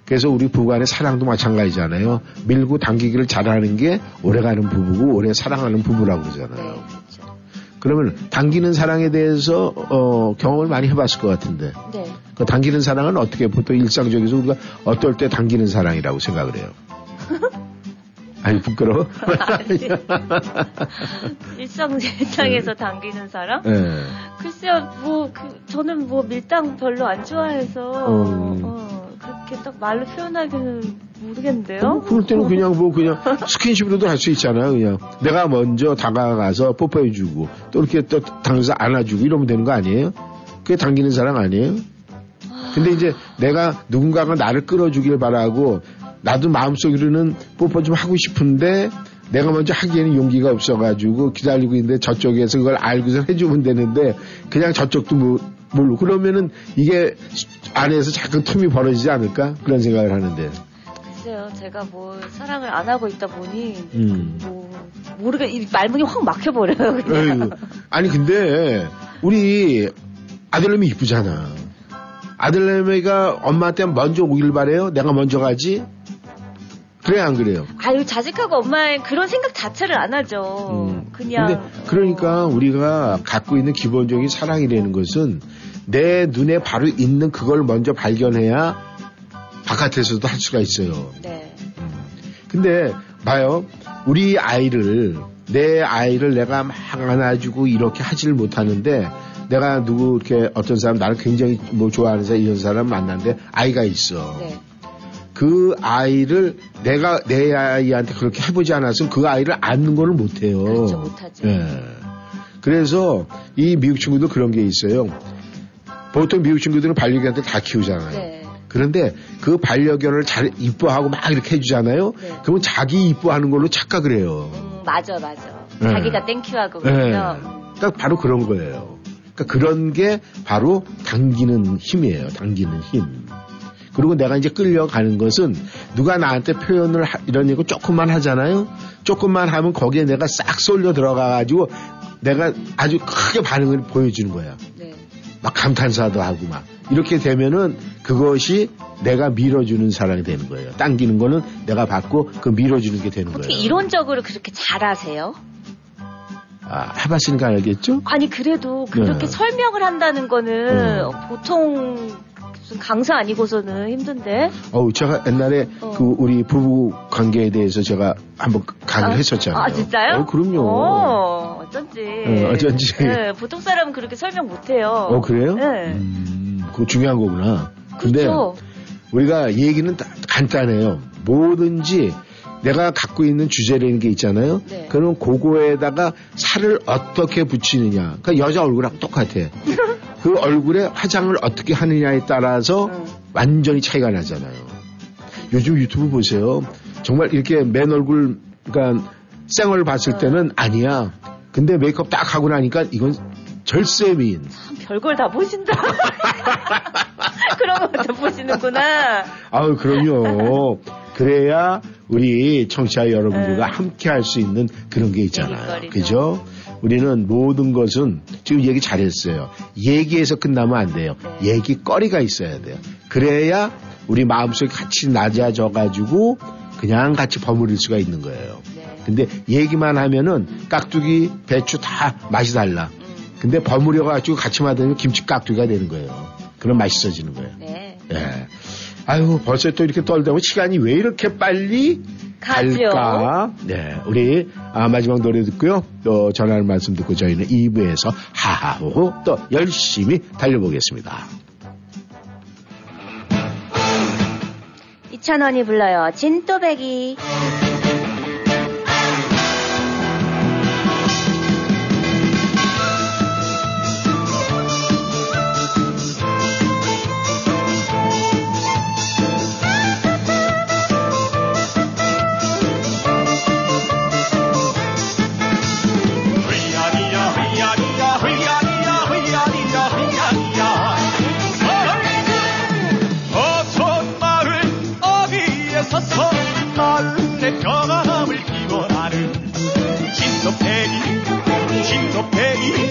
S1: 그래서 우리 부부간의 사랑도 마찬가지잖아요. 밀고 당기기를 잘하는 게 오래가는 부부고 오래 사랑하는 부부라고 그러잖아요.
S2: 네. 그렇죠.
S1: 그러면 당기는 사랑에 대해서 어, 경험을 많이 해봤을 것 같은데
S2: 네.
S1: 그 당기는 사랑은 어떻게 보통 일상적에서 우리가 어떨 때 당기는 사랑이라고 생각을 해요. 아니 부끄러워.
S2: 일상 세상에서 당기는 사람?
S1: 네.
S2: 글쎄요, 뭐, 그, 저는 뭐 밀당 별로 안 좋아해서,
S1: 음.
S2: 어, 그렇게 딱 말로 표현하기는 모르겠는데요?
S1: 뭐 그럴 때는 그냥 뭐 그냥 스킨십으로도 할 수 있잖아요. 그냥 내가 먼저 다가가서 뽀뽀해주고 또 이렇게 또 당겨서 안아주고 이러면 되는 거 아니에요? 그게 당기는 사랑 아니에요? 근데 이제 내가 누군가가 나를 끌어주길 바라고 나도 마음속으로는 뽀뽀 좀 하고 싶은데 내가 먼저 하기에는 용기가 없어가지고 기다리고 있는데 저쪽에서 그걸 알고서 해주면 되는데 그냥 저쪽도 모- 모르고 그러면은 이게 안에서 자꾸 틈이 벌어지지 않을까 그런 생각을 하는데
S2: 글쎄요, 제가 뭐, 사랑을 안 하고 있다 보니,
S1: 음.
S2: 뭐, 모르게, 이 말문이 확 막혀버려요, 그냥.
S1: 아니 근데 우리 아들내미 이쁘잖아. 아들내미가 엄마한테 먼저 오길 바래요. 내가 먼저 가지. 그래 안 그래요?
S2: 아유, 자식하고 엄마의 그런 생각 자체를 안 하죠.
S1: 음.
S2: 그냥.
S1: 그러니까 우리가 갖고 있는 기본적인 사랑이라는 것은 내 눈에 바로 있는 그걸 먼저 발견해야 바깥에서도 할 수가 있어요.
S2: 네.
S1: 근데 봐요. 우리 아이를 내 아이를 내가 막 안아주고 이렇게 하지를 못하는데 내가 누구 이렇게 어떤 사람 나를 굉장히 뭐 좋아하는 사람 이런 사람 만났는데 아이가 있어.
S2: 네.
S1: 그 아이를 내가 내 아이한테 그렇게 해보지 않았으면 그 아이를 안는 거를 못해요.
S2: 그렇죠, 못하죠.
S1: 예. 그래서 이 미국 친구도 그런 게 있어요. 보통 미국 친구들은 반려견들 다 키우잖아요.
S2: 네.
S1: 그런데 그 반려견을 잘 이뻐하고 막 이렇게 해주잖아요.
S2: 네.
S1: 그러면 자기 이뻐하는 걸로 착각을 해요.
S2: 음, 맞아, 맞아.
S1: 네.
S2: 자기가 땡큐하고
S1: 예.
S2: 그러면.
S1: 딱 바로 그런 거예요. 그러니까 그런 게 바로 당기는 힘이에요. 당기는 힘. 그리고 내가 이제 끌려가는 것은 누가 나한테 표현을 하- 이런 얘기 조금만 하잖아요. 조금만 하면 거기에 내가 싹 쏠려 들어가가지고 내가 아주 크게 반응을 보여주는 거야.
S2: 네.
S1: 막 감탄사도 하고 막 이렇게 되면은 그것이 내가 밀어주는 사랑이 되는 거예요. 당기는 거는 내가 받고 그 밀어주는 게 되는
S2: 어떻게
S1: 거예요.
S2: 이론적으로 그렇게 잘하세요?
S1: 아, 해봤으니까 알겠죠?
S2: 아니 그래도 그렇게
S1: 네.
S2: 설명을 한다는 거는
S1: 음.
S2: 보통 무슨 강사 아니고서는 힘든데.
S1: 어우, 제가 옛날에
S2: 어.
S1: 그 우리 부부 관계에 대해서 제가 한번 강의를
S2: 아,
S1: 했었잖아요.
S2: 아, 진짜요?
S1: 어, 그럼요.
S2: 어, 어쩐지.
S1: 어, 어쩐지.
S2: 네, 보통 사람은 그렇게 설명 못 해요.
S1: 어, 그래요?
S2: 네.
S1: 음, 그거 중요한 거구나. 근데
S2: 그렇죠.
S1: 우리가 얘기는 다- 간단해요. 뭐든지 내가 갖고 있는 주제라는 게 있잖아요.
S2: 네.
S1: 그러면 그거에다가 살을 어떻게 붙이느냐. 그러니까 여자 얼굴하고 똑같아. 그 얼굴에 화장을 어떻게 하느냐에 따라서
S2: 음.
S1: 완전히 차이가 나잖아요. 요즘 유튜브 보세요. 정말 이렇게 맨 얼굴, 그러니까 쌩얼 봤을 때는 아니야. 근데 메이크업 딱 하고 나니까 이건 절세 미인.
S2: 참 별걸 다 보신다. 그런 것도 보시는구나.
S1: 아유, 그럼요. 그래야 우리 청취자 여러분들과
S2: 네.
S1: 함께 할 수 있는 그런 게 있잖아요. 그죠? 우리는 모든 것은 지금 얘기 잘했어요. 얘기해서 끝나면 안 돼요.
S2: 네.
S1: 얘기거리가 있어야 돼요. 그래야 우리 마음속에 같이 낮아져가지고 그냥 같이 버무릴 수가 있는 거예요.
S2: 네.
S1: 근데 얘기만 하면은 깍두기, 배추 다 맛이 달라.
S2: 음,
S1: 근데 버무려가지고 같이 만들면 김치 깍두기가 되는 거예요. 그럼 맛있어지는 거예요.
S2: 네.
S1: 예. 아유, 벌써 또 이렇게 떨다 보면 시간이 왜 이렇게 빨리. 갈까? 네. 우리, 아, 마지막 노래 듣고요. 또 전하는 말씀 듣고 저희는 2부에서 하하호호 또 열심히 달려보겠습니다.
S2: 이찬원이 불러요. 진또배기.
S7: 마을의 평안함을 기원하는 진도배기 진도배기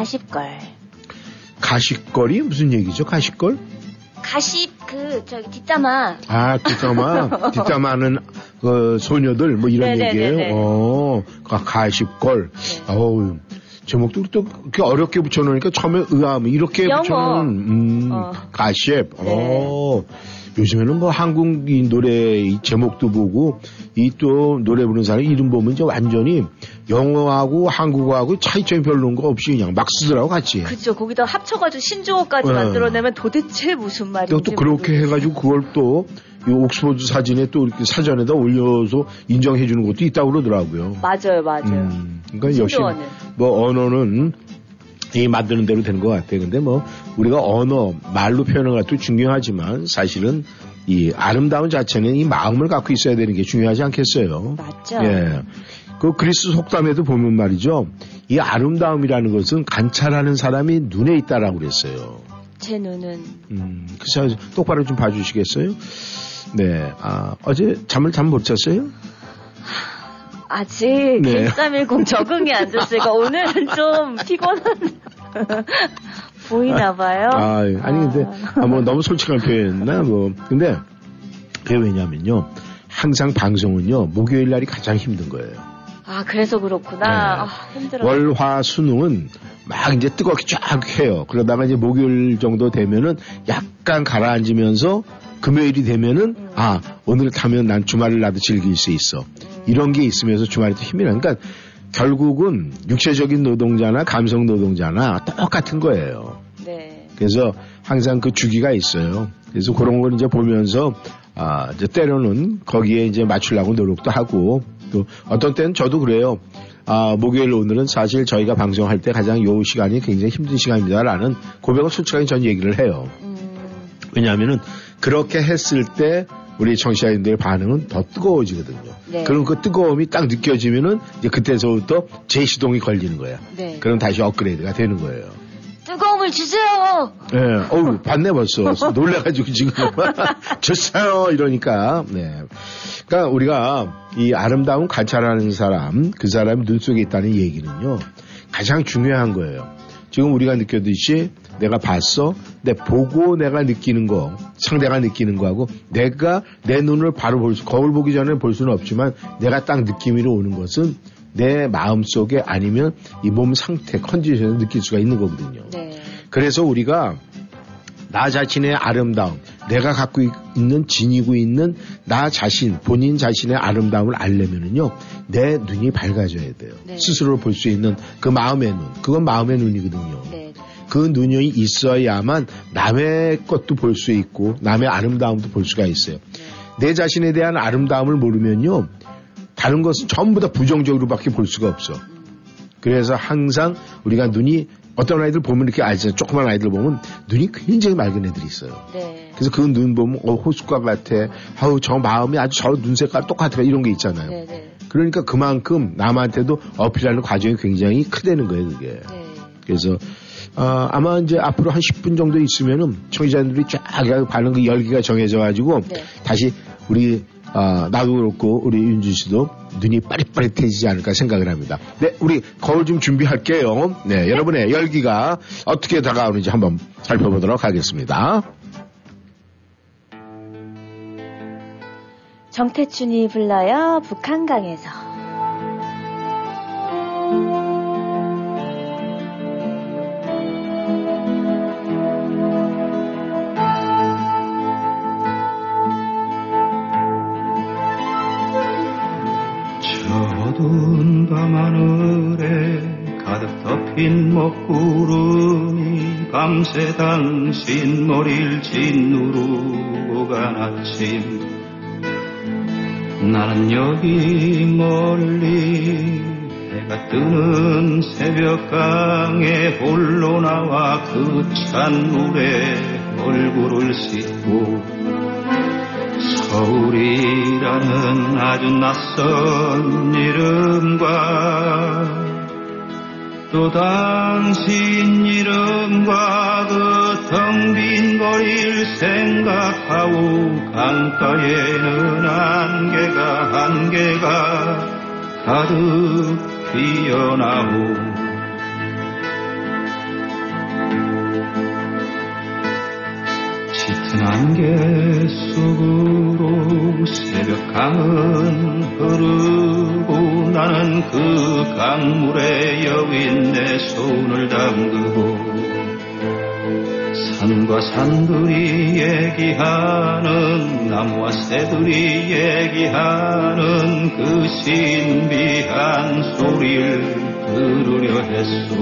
S2: 가십걸.
S1: 가식거리 무슨 얘기죠? 가식걸?
S2: 가십 그 저기 뒷담화.
S1: 아, 뒷담화. 뒷담화는 그 소녀들 뭐 이런
S2: 네네네네.
S1: 얘기예요. 어, 가- 가십걸. 어우, 제목도 또 그렇게 어렵게 붙여놓으니까 처음에 의아함 이렇게
S2: 영어.
S1: 붙여놓은 음,
S2: 어.
S1: 가십.
S2: 네.
S1: 어. 요즘에는 뭐 한국 이 노래 이 제목도 보고 이 또 노래 부르는 사람 이름 보면 이제 완전히 영어하고 한국어하고 차이점이 별로 거 없이 그냥 막 쓰더라고 같이.
S2: 그죠. 거기다 합쳐가지고 신조어까지
S1: 네.
S2: 만들어내면 도대체 무슨 말인지.
S1: 또, 또 그렇게
S2: 모르겠어요.
S1: 해가지고 그걸 또, 이 옥스퍼드 사진에 또 이렇게 사전에다 올려서 인정해 주는 것도 있다고 그러더라고요.
S2: 맞아요, 맞아요.
S1: 음, 그러니까 역시. 뭐 언어는 이 만드는 대로 되는 것 같아요. 근데 뭐 우리가 언어, 말로 표현하는 것도 중요하지만 사실은 이 아름다운 자체는 이 마음을 갖고 있어야 되는 게 중요하지 않겠어요.
S2: 맞죠.
S1: 예. 그 그리스 속담에도 보면 말이죠. 이 아름다움이라는 것은 관찰하는 사람이 눈에 있다라고 그랬어요.
S2: 제 눈은
S1: 음, 그래서 똑바로 좀 봐주시겠어요? 네, 아, 어제 잠을 잠 못 잤어요?
S2: 아직
S1: 네.
S2: 1310 적응이 안 됐으니까 오늘은 좀 피곤한 보이나 봐요.
S1: 아, 아니, 근데, 아, 뭐, 너무 솔직한 표현이나, 뭐, 근데, 그게 왜냐면요. 항상 방송은요, 목요일 날이 가장 힘든 거예요.
S2: 아, 그래서 그렇구나.
S1: 네.
S2: 아, 힘들어.
S1: 월, 화, 수능은 막 이제 뜨겁게 쫙 해요. 그러다가 이제 목요일 정도 되면은 약간 가라앉으면서 금요일이 되면은
S2: 음.
S1: 아, 오늘 타면 난 주말을 나도 즐길 수 있어. 이런 게 있으면서 주말이 또 힘이 나. 그러니까 결국은 육체적인 노동자나 감성 노동자나 똑같은 거예요.
S2: 네.
S1: 그래서 항상 그 주기가 있어요. 그래서 그런 걸 이제 보면서 아, 이제 때로는 거기에 이제 맞추려고 노력도 하고 또 어떤 때는 저도 그래요. 아, 목요일 오늘은 사실 저희가 방송할 때 가장 요 시간이 굉장히 힘든 시간입니다라는 고백을 솔직하게 전 얘기를 해요.
S2: 음,
S1: 왜냐하면은 그렇게 했을 때 우리 청취자님들의 반응은 더 뜨거워지거든요.
S2: 네.
S1: 그럼 그 뜨거움이 딱 느껴지면은 이제 그때서부터 재시동이 걸리는 거야.
S2: 네.
S1: 그럼 다시 업그레이드가 되는 거예요.
S2: 뜨거움을 주세요.
S1: 예, 어우, 봤네 벌써. 놀래가지고 지금. 졌어요! 이러니까, 네. 그러니까 우리가 이 아름다운 관찰하는 사람, 그 사람 눈 속에 있다는 얘기는요, 가장 중요한 거예요. 지금 우리가 느꼈듯이 내가 봤어, 내 보고 내가 느끼는 거, 상대가 느끼는 거하고 내가 내 눈을 바로 볼 수, 거울 보기 전에 볼 수는 없지만 내가 딱 느낌으로 오는 것은 내 마음 속에 아니면 이 몸 상태, 컨디션을 느낄 수가 있는 거거든요.
S2: 네.
S1: 그래서 우리가 나 자신의 아름다움, 내가 갖고 있- 있는 지니고 있는 나 자신, 본인 자신의 아름다움을 알려면은요, 내 눈이 밝아져야 돼요.
S2: 네.
S1: 스스로 볼 수 있는 그 마음의 눈, 그건 마음의 눈이거든요.
S2: 네.
S1: 그 눈이 있어야만 남의 것도 볼 수 있고 남의 아름다움도 볼 수가 있어요. 내 자신에 대한 아름다움을 모르면요. 다른 것은 전부 다 부정적으로밖에 볼 수가 없어. 그래서 항상 우리가 눈이 어떤 아이들 보면 이렇게 아이들 조그만 아이들 보면 눈이 굉장히 맑은 애들이 있어요.
S2: 네.
S1: 그래서 그 눈 보면 어 호숫가 같아. 아우 저 마음이 아주 저 눈 색깔 똑같아 이런 게 있잖아요.
S2: 네, 네.
S1: 그러니까 그만큼 남한테도 어필하는 과정이 굉장히 크다는 거예요, 그게.
S2: 네.
S1: 그래서 어, 아마 이제 앞으로 한 10분 정도 있으면은 청취자들이 쫙 반응 그 열기가 정해져 가지고
S2: 네.
S1: 다시 우리 아, 나도 그렇고 우리 윤준 씨도 눈이 빠릿빠릿해지지 않을까 생각을 합니다. 네, 우리 거울 좀 준비할게요. 네, 여러분의 열기가 어떻게 다가오는지 한번 살펴보도록 하겠습니다.
S2: 정태춘이 불러요 북한강에서
S8: 가득 덮인 먹구름이 밤새 당신 머리를 짓누르고 간 아침. 나는 여기 멀리 해가 뜨는 새벽강에 홀로 나와 그 찬 물에 얼굴을 씻고 서울이라는 아주 낯선 이름과 또 당신 이름과 그 텅 빈 거리를 생각하고 강가에는 안개가 안개가 가득 피어나고 짙은 안개 속으로 새벽 강은 흐르고 나는 그 강물에 여윈 내 손을 담그고 산과 산들이 얘기하는 나무와 새들이 얘기하는 그 신비한 소리를 들으려 했소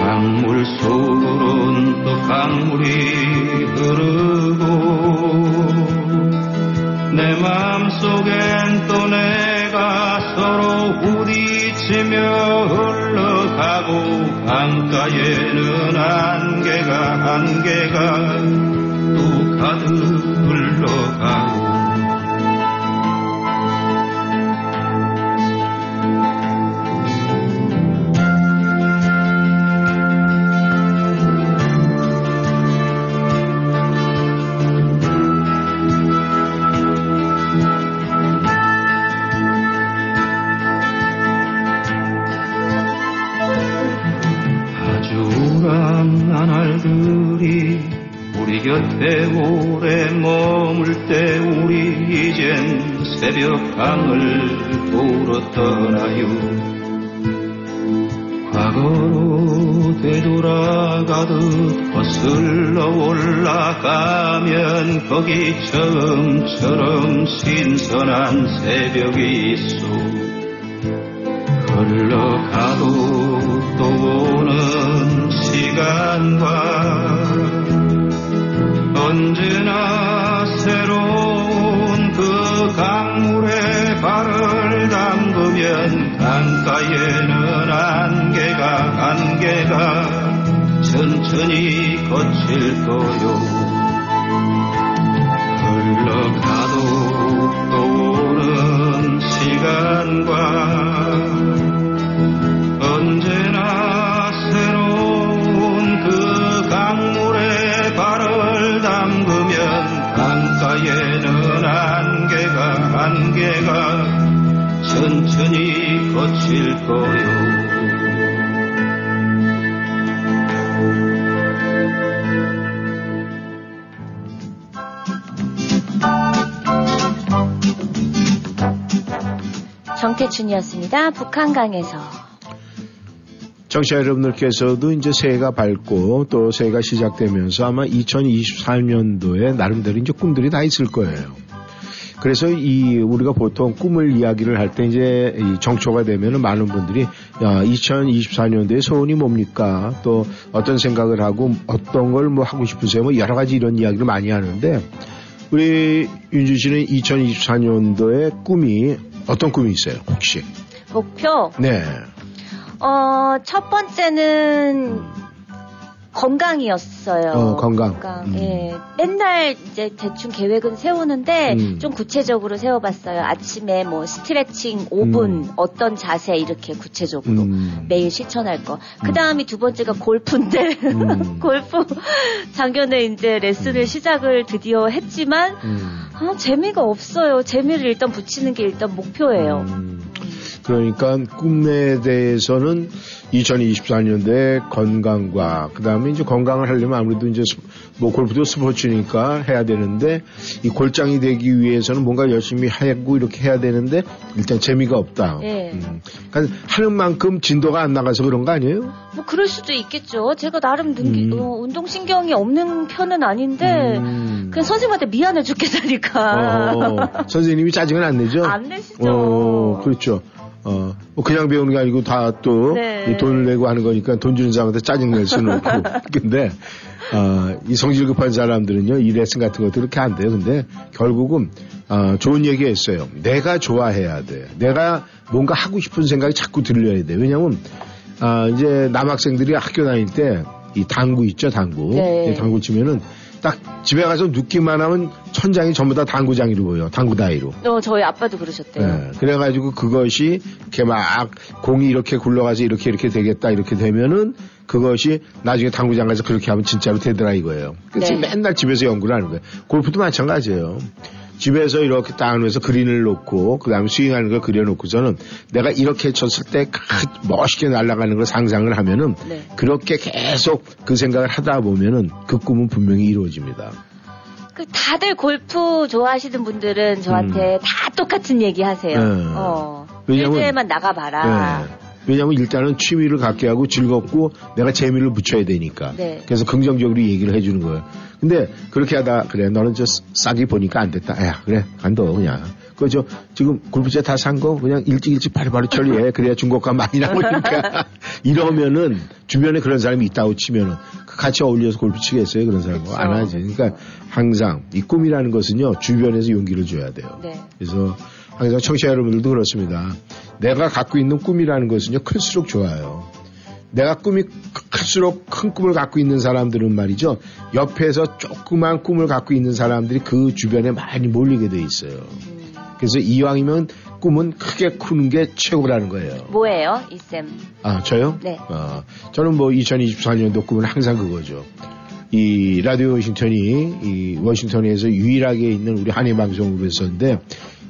S8: 강물 속으론 또 강물이 흐르고 내 맘속엔 또 내가 서로 부딪히며 흘러가고 강가에는 안개가 안개가 또 가득 흘러 새벽강을 보러 떠나요 과거로 되돌아가듯 거슬러 올라가면 거기 처음처럼 신선한 새벽이 있어 흘러가도 안개가 천천히 거칠 거요
S2: 정태춘이었습니다. 북한강에서
S1: 청취자 여러분들께서도 이제 새해가 밝고 또 새해가 시작되면서 아마 2024년도에 나름대로 이제 꿈들이 다 있을 거예요. 그래서 이 우리가 보통 꿈을 이야기를 할 때 이제 이 정초가 되면은 많은 분들이 야 2024년도에 소원이 뭡니까? 또 어떤 생각을 하고 어떤 걸 뭐 하고 싶으세요? 뭐 여러 가지 이런 이야기를 많이 하는데 우리 윤주 씨는 2024년도에 꿈이 어떤 꿈이 있어요? 혹시?
S2: 목표
S1: 네.
S2: 어, 첫 번째는 건강이었어요.
S1: 어, 건강. 음.
S2: 예. 맨날 이제 대충 계획은 세우는데
S1: 음.
S2: 좀 구체적으로 세워봤어요. 아침에 뭐 스트레칭 5분,
S1: 음.
S2: 어떤 자세 이렇게 구체적으로
S1: 음.
S2: 매일 실천할 거. 그 다음이 두 번째가 골프인데
S1: 음.
S2: 골프 작년에 이제 레슨을 시작을 드디어 했지만
S1: 음.
S2: 아, 재미가 없어요. 재미를 일단 붙이는 게 일단 목표예요.
S1: 음. 그러니까 꿈에 대해서는 2024년도에 건강과 그다음에 이제 건강을 하려면 아무래도 이제 스- 뭐 골프도 스포츠니까 해야 되는데 이 골장이 되기 위해서는 뭔가 열심히 하고 이렇게 해야 되는데 일단 재미가 없다.
S2: 예.
S1: 음. 그러니까 하는 만큼 진도가 안 나가서 그런 거 아니에요?
S2: 뭐 그럴 수도 있겠죠. 제가 나름 능기,
S1: 음.
S2: 어, 운동 신경이 없는 편은 아닌데
S1: 음.
S2: 그냥 선생님한테 미안해 죽겠다니까.
S1: 어, 선생님이 짜증은 안 내죠?
S2: 안 내시죠.
S1: 어, 그렇죠. 어, 뭐 그냥 배우는 게 아니고 다또
S2: 네.
S1: 돈을 내고 하는 거니까 돈 주는 사람한테 짜증 낼 수는 없고. 근데, 어, 이 성질 급한 사람들은요, 이 레슨 같은 것도 그렇게 안 돼요. 근데 결국은, 어, 좋은 얘기 했어요. 내가 좋아해야 돼. 내가 뭔가 하고 싶은 생각이 자꾸 들려야 돼. 왜냐면, 아, 이제 남학생들이 학교 다닐 때 이 당구 있죠, 당구.
S2: 네.
S1: 이 당구 치면은 딱 집에 가서 눕기만 하면 천장이 전부 다 당구장이로 보여. 당구 다이로.
S2: 어, 저희 아빠도 그러셨대요.
S1: 예, 그래가지고 그것이 이렇게 막 공이 이렇게 굴러가서 이렇게 이렇게 되겠다 이렇게 되면은 그것이 나중에 당구장 가서 그렇게 하면 진짜로 되더라 이거예요. 그래서
S2: 네.
S1: 맨날 집에서 연구를 하는 거예요. 골프도 마찬가지예요. 집에서 이렇게 딱 하면서 그린을 놓고 그 다음에 스윙하는 걸 그려놓고서는 내가 이렇게 쳤을 때 크- 멋있게 날아가는 걸 상상을 하면은
S2: 네.
S1: 그렇게 계속 그 생각을 하다 보면은 그 꿈은 분명히 이루어집니다.
S2: 그 다들 골프 좋아하시는 분들은 저한테 다 똑같은 얘기 하세요.
S1: 네.
S2: 어.
S1: 왜냐면-
S2: 필드에만 나가봐라.
S1: 네. 왜냐하면 일단은 취미를 갖게 하고 즐겁고 내가 재미를 붙여야 되니까.
S2: 네.
S1: 그래서 긍정적으로 얘기를 해주는 거예요. 근데 그렇게 하다 그래 너는 저 싸게 보니까 안 됐다. 야 그래 간도 그냥. 그저 지금 골프채 다 산 거 그냥 일찍 일찍 바로바로 처리해. 그래야 중고가 많이 나오니까. 이러면은 주변에 그런 사람이 있다고 치면은 그 같이 어울려서 골프 치겠어요 그런 사람
S2: 그쵸.
S1: 안 하지. 그러니까 항상 이 꿈이라는 것은요 주변에서 용기를 줘야 돼요.
S2: 네.
S1: 그래서 항상 청취자 여러분들도 그렇습니다. 내가 갖고 있는 꿈이라는 것은요, 클수록 좋아요. 내가 꿈이 크- 클수록 큰 꿈을 갖고 있는 사람들은 말이죠, 옆에서 조그만 꿈을 갖고 있는 사람들이 그 주변에 많이 몰리게 돼 있어요. 그래서 이왕이면 꿈은 크게 크는 게 최고라는 거예요.
S2: 뭐예요, 이쌤?
S1: 아, 저요?
S2: 네.
S1: 어, 저는 뭐 2024년도 꿈은 항상 그거죠. 이 라디오 워싱턴이 이 워싱턴에서 유일하게 있는 우리 한인 방송으로 했었는데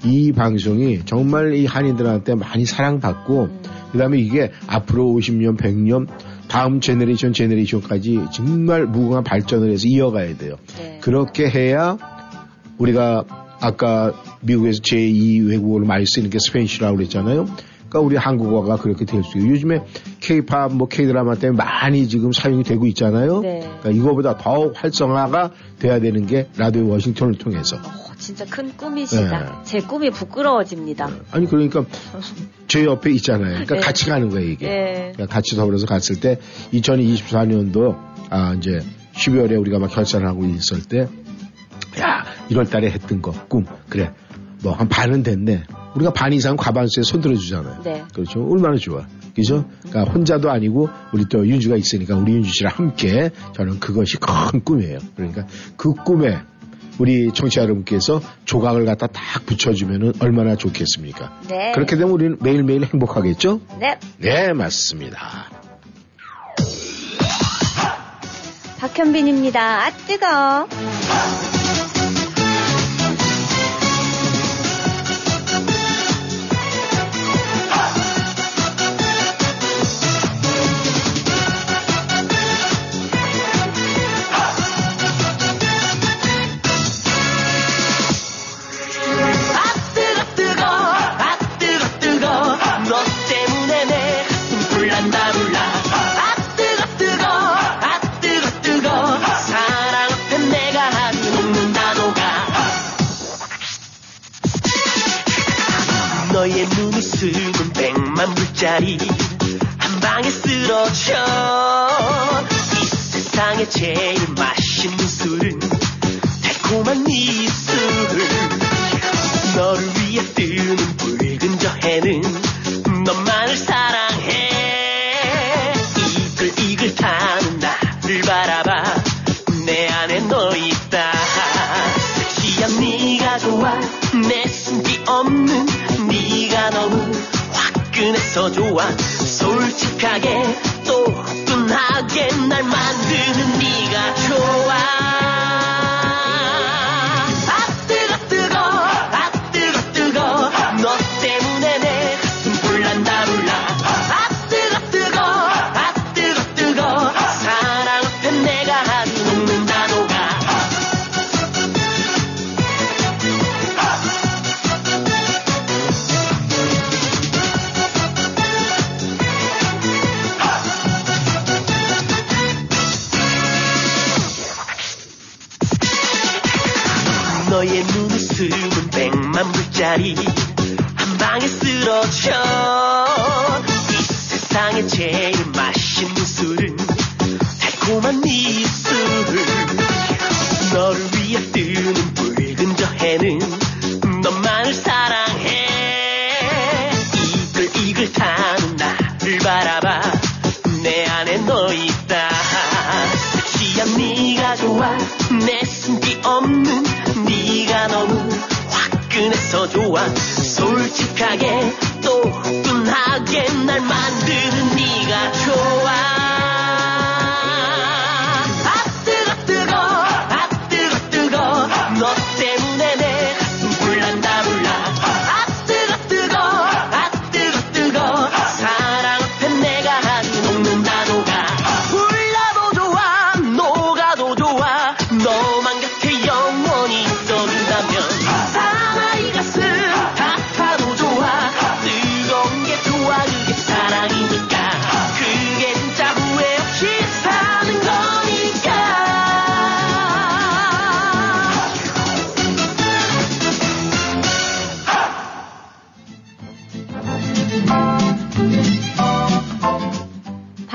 S1: 이 방송이 정말 이 한인들한테 많이 사랑받고 그다음에 이게 앞으로 50년, 100년 다음 generation generation까지 정말 무궁한 발전을 해서 이어가야 돼요.
S2: 네.
S1: 그렇게 해야 우리가 아까 미국에서 제2 외국어로 많이 쓰는 게 Spanish라고 그랬잖아요. 그러니까 우리 한국어가 그렇게 될 수 있어요. 요즘에 K-팝, 뭐 K-드라마 때문에 많이 지금 사용이 되고 있잖아요.
S2: 네.
S1: 그러니까 이거보다 더욱 활성화가 돼야 되는 게 라디오 워싱턴을 통해서.
S2: 어, 진짜 큰 꿈이시다.
S1: 네.
S2: 제 꿈이 부끄러워집니다.
S1: 아니 그러니까 제 옆에 있잖아요. 그러니까
S2: 네.
S1: 같이 가는 거예요 이게.
S2: 네.
S1: 그러니까 같이 더불어서 갔을 때 2024년도 아 이제 12월에 우리가 막 결산을 하고 있을 때 야, 1월 달에 했던 거, 꿈. 그래. 뭐, 한 반은 됐네. 우리가 반 이상 과반수에 손 들어 주잖아요.
S2: 네.
S1: 그렇죠. 얼마나 좋아. 그죠? 그러니까 혼자도 아니고, 우리 또 윤주가 있으니까 우리 윤주 씨랑 함께 저는 그것이 큰 꿈이에요. 그러니까 그 꿈에 우리 청취자 여러분께서 조각을 갖다 딱 붙여주면은 얼마나 좋겠습니까?
S2: 네.
S1: 그렇게 되면 우리는 매일매일 행복하겠죠?
S2: 네.
S1: 네, 맞습니다.
S2: 박현빈입니다. 아, 뜨거.
S9: 백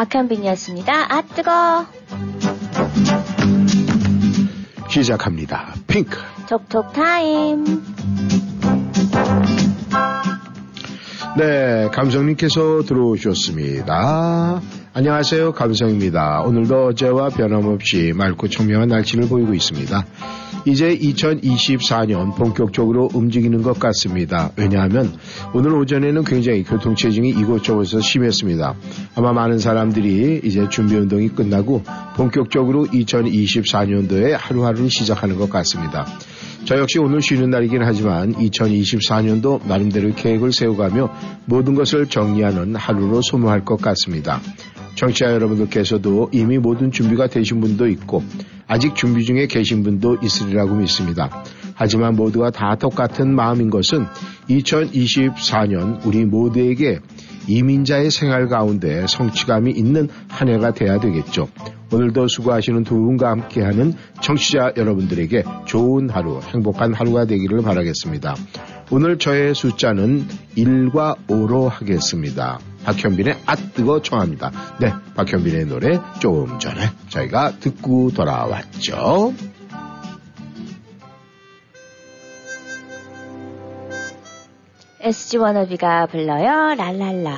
S10: 박현빈이었습니다. 아 뜨거.
S1: 시작합니다. 핑크.
S10: 톡톡 타임.
S1: 네, 감성님께서 들어오셨습니다. 안녕하세요. 감성입니다. 오늘도 어제와 변함없이 맑고 청명한 날씨를 보이고 있습니다. 이제 2024년 본격적으로 움직이는 것 같습니다. 왜냐하면 오늘 오전에는 굉장히 교통체증이 이곳저곳에서 심했습니다. 아마 많은 사람들이 이제 준비 운동이 끝나고 본격적으로 2024년도에 하루하루를 시작하는 것 같습니다. 저 역시 오늘 쉬는 날이긴 하지만 2024년도 나름대로 계획을 세워가며 모든 것을 정리하는 하루로 소모할 것 같습니다. 청취자 여러분들께서도 이미 모든 준비가 되신 분도 있고 아직 준비 중에 계신 분도 있으리라고 믿습니다. 하지만 모두가 다 똑같은 마음인 것은 2024년 우리 모두에게 이민자의 생활 가운데 성취감이 있는 한 해가 돼야 되겠죠. 오늘도 수고하시는 두 분과 함께하는 청취자 여러분들에게 좋은 하루, 행복한 하루가 되기를 바라겠습니다. 오늘 저의 숫자는 1과 5로 하겠습니다. 박현빈의 아 뜨거 청합니다. 네, 박현빈의 노래 조금 전에 저희가 듣고 돌아왔죠.
S10: SG 워너비가 불러요. 랄랄라.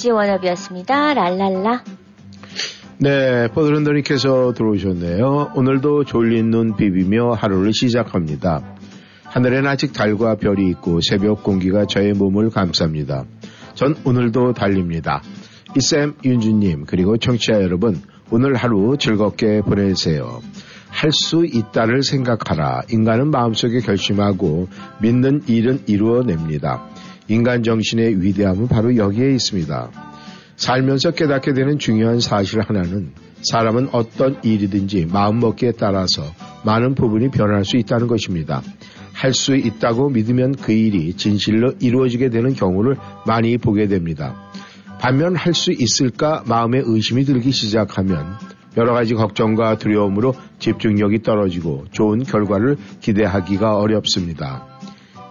S2: SG 워너비였습니다. 랄랄라.
S1: 네, 버드런더님께서 들어오셨네요. 오늘도 졸린 눈 비비며 하루를 시작합니다. 하늘엔 아직 달과 별이 있고 새벽 공기가 저의 몸을 감쌉니다. 전 오늘도 달립니다. 이쌤 윤주님 그리고 청취자 여러분 오늘 하루 즐겁게 보내세요. 할 수 있다를 생각하라. 인간은 마음속에 결심하고 믿는 일은 이루어냅니다. 인간 정신의 위대함은 바로 여기에 있습니다. 살면서 깨닫게 되는 중요한 사실 하나는 사람은 어떤 일이든지 마음먹기에 따라서 많은 부분이 변할 수 있다는 것입니다. 할 수 있다고 믿으면 그 일이 진실로 이루어지게 되는 경우를 많이 보게 됩니다. 반면 할 수 있을까 마음에 의심이 들기 시작하면 여러 가지 걱정과 두려움으로 집중력이 떨어지고 좋은 결과를 기대하기가 어렵습니다.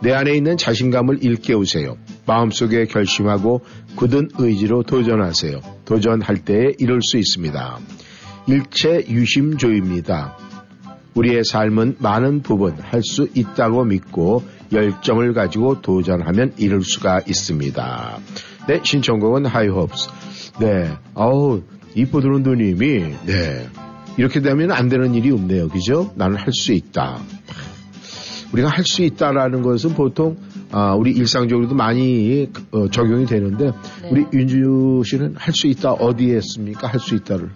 S1: 내 안에 있는 자신감을 일깨우세요. 마음속에 결심하고 굳은 의지로 도전하세요. 도전할 때에 이룰 수 있습니다. 일체 유심조입니다. 우리의 삶은 많은 부분 할 수 있다고 믿고 열정을 가지고 도전하면 이룰 수가 있습니다. 네, 신청곡은 하이홉스. 네, 어우, 이쁘드론 누님이, 네, 이렇게 되면 안 되는 일이 없네요. 그죠? 나는 할 수 있다. 우리가 할 수 있다라는 것은 보통 아, 우리 일상적으로도 많이 어, 적용이 되는데
S2: 네.
S1: 우리 윤주 씨는 할 수 있다 어디에 했습니까? 할 수 있다를.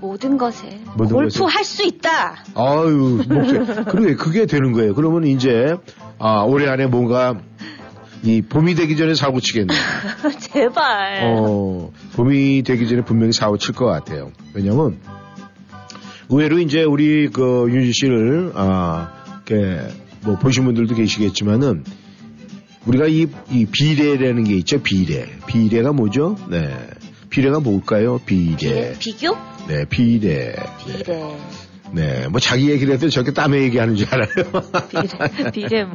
S2: 모든 것에
S1: 모든
S2: 골프. 할 수 있다.
S1: 아유, 목표. 그래, 그게 되는 거예요. 그러면 이제, 아, 올해 안에 뭔가, 이 봄이 되기 전에 사고 치겠네.
S2: 제발.
S1: 어, 봄이 되기 전에 분명히 사고 칠 것 같아요. 왜냐면, 의외로 이제 우리 그 윤지 씨를, 아, 뭐 보신 분들도 계시겠지만은, 우리가 이, 이 비례라는 게 있죠, 비례. 비례가 뭐죠? 네. 비례가 뭘까요? 비례.
S2: 비 교?
S1: 네, 비례.
S2: 비례.
S1: 네, 뭐 자기 얘기를 해도 저렇게 땀에 얘기하는 줄 알아요.
S2: 비례. 비례 뭐.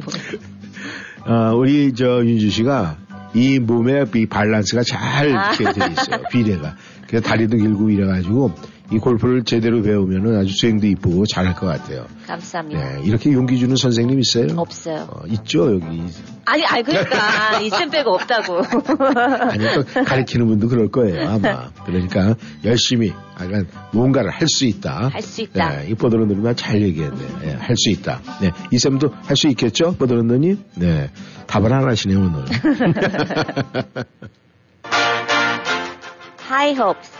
S1: 아, 우리 저 윤주 씨가 이 몸의 이 밸런스가 잘
S2: 아.
S1: 이렇게 돼 있어요. 비례가. 그래서 다리도 길고 이래가지고 이 골프를 제대로 배우면은 아주 스윙도 이쁘고 잘할 것 같아요.
S2: 감사합니다.
S1: 네, 이렇게 용기 주는 선생님 있어요?
S2: 없어요.
S1: 어, 있죠 여기.
S2: 아니, 아니, 그러니까. 이쯤 빼고 없다고.
S1: 아니 또 가르치는 분도 그럴 거예요 아마. 그러니까 열심히 약간 뭔가를 할 수 있다.
S2: 할 수 있다.
S1: 네, 이 뽀드런 누님 잘 얘기했네. 네, 할수 있다. 네, 이 쌤도 할 수 있겠죠, 뽀드런 누님? 네, 답을 안 하시네 오늘.
S2: High hopes.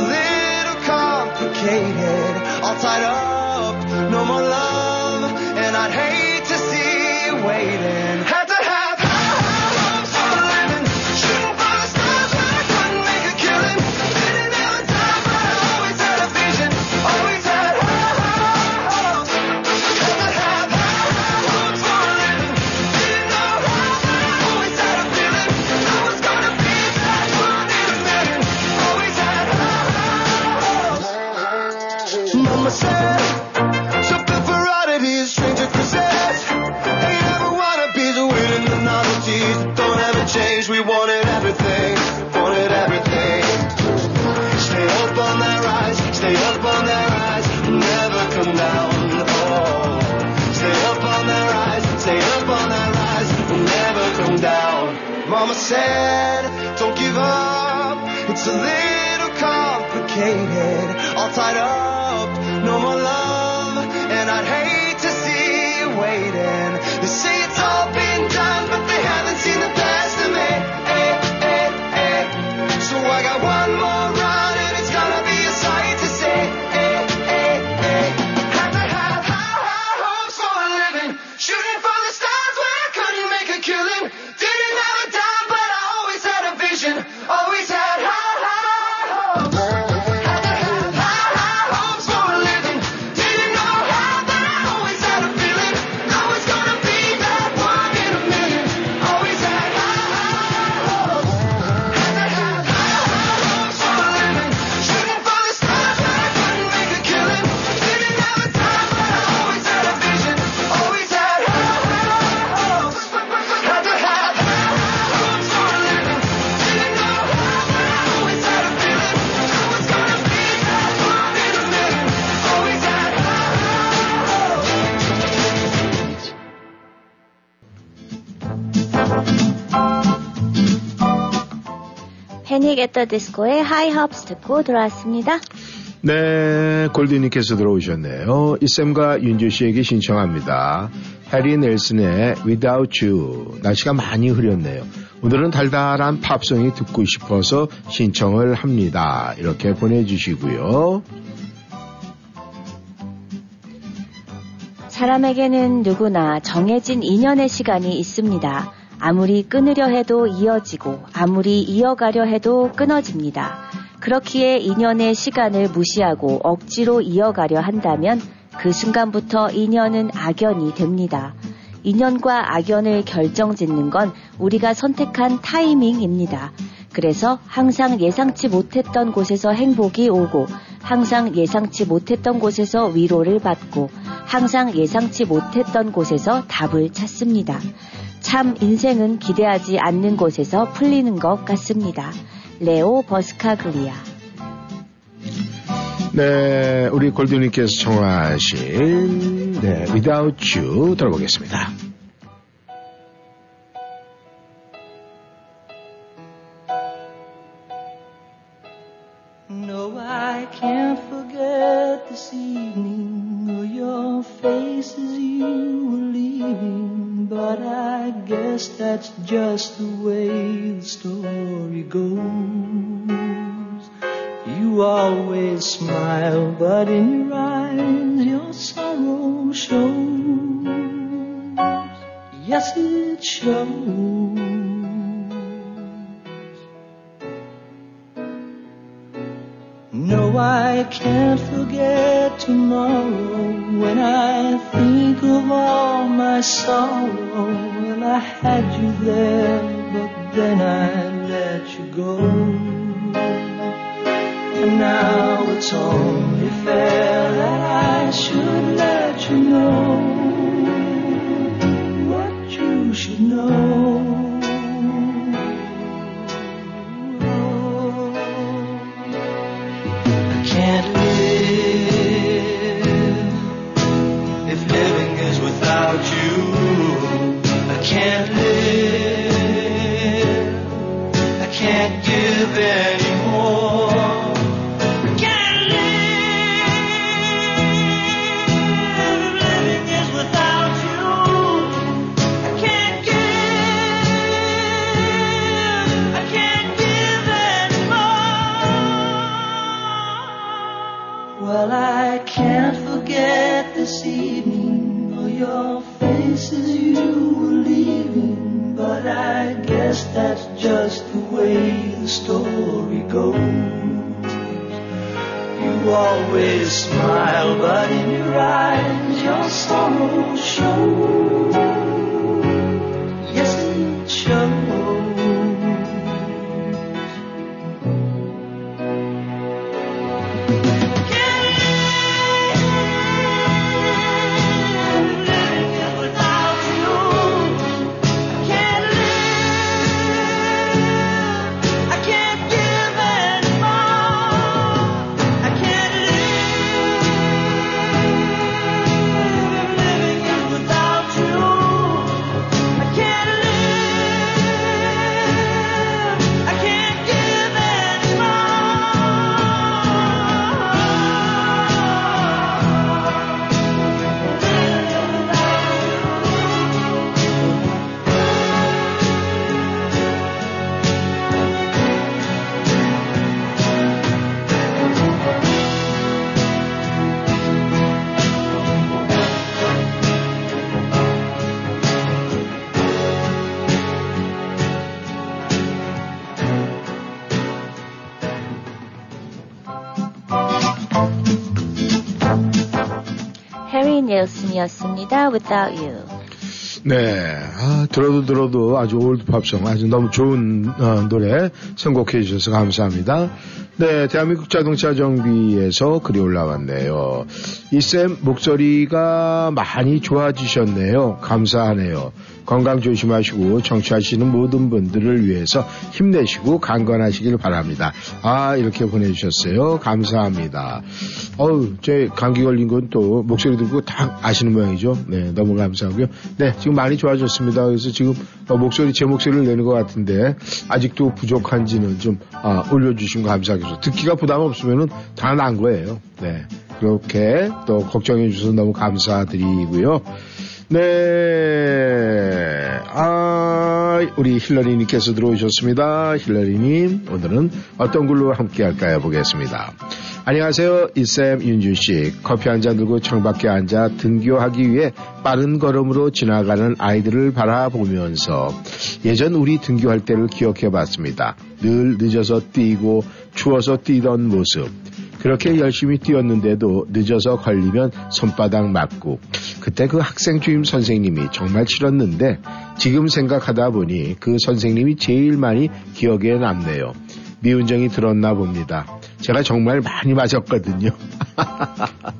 S4: little complicated, all tied up, no more love, and I'd hate to see you waiting. Panic at the Disco의 High Hopes
S2: 듣고 돌아왔습니다.
S1: 네, 골드님께서 들어오셨네요. 이쌤과 윤주 씨에게 신청합니다. 해리 닐슨의 Without You. 날씨가 많이 흐렸네요. 오늘은 달달한 팝송이 듣고 싶어서 신청을 합니다. 이렇게 보내주시고요.
S2: 사람에게는 누구나 정해진 인연의 시간이 있습니다. 아무리 끊으려 해도 이어지고 아무리 이어가려 해도 끊어집니다. 그렇기에 인연의 시간을 무시하고 억지로 이어가려 한다면 그 순간부터 인연은 악연이 됩니다. 인연과 악연을 결정짓는 건 우리가 선택한 타이밍입니다. 그래서 항상 예상치 못했던 곳에서 행복이 오고 항상 예상치 못했던 곳에서 위로를 받고 항상 예상치 못했던 곳에서 답을 찾습니다. 참 인생은 기대하지 않는 곳에서 풀리는 것 같습니다. 레오 버스카글리아
S1: 네, 우리 골드님께서 청하신 네, Without You 들어보겠습니다.
S10: Just you there,
S2: 해리 닐슨이었습니다. Without You.
S1: 네, 아, 들어도 들어도 아주 올드 팝송, 아주 너무 좋은 어, 노래 선곡해 주셔서 감사합니다. 네, 대한민국 자동차 정비에서 글이 올라왔네요. 이쌤 목소리가 많이 좋아지셨네요. 감사하네요. 건강 조심하시고 청취하시는 모든 분들을 위해서 힘내시고 강건하시길 바랍니다. 아, 이렇게 보내주셨어요. 감사합니다. 어우, 제 감기 걸린 건 또 목소리 듣고 다 아시는 모양이죠. 네, 너무 감사하고요. 네, 지금 많이 좋아졌습니다. 그래서 지금 어, 목소리, 제 목소리를 내는 것 같은데 아직도 부족한지는 좀 아, 올려주신 거 감사하겠습니다. 듣기가 부담 없으면은 다 난 거예요. 네, 그렇게 또 걱정해 주셔서 너무 감사드리고요. 네, 아, 우리 힐러리님께서 들어오셨습니다. 힐러리님, 오늘은 어떤 글로 함께 할까요? 보겠습니다. 안녕하세요. 이쌤 윤주씨. 커피 한 잔 들고 창밖에 앉아 등교하기 위해 빠른 걸음으로 지나가는 아이들을 바라보면서 예전 우리 등교할 때를 기억해 봤습니다. 늘 늦어서 뛰고 추워서 뛰던 모습. 그렇게 열심히 뛰었는데도 늦어서 걸리면 손바닥 맞고 그때 그 학생 주임 선생님이 정말 싫었는데 지금 생각하다 보니 그 선생님이 제일 많이 기억에 남네요. 미운정이 들었나 봅니다. 제가 정말 많이 맞았거든요.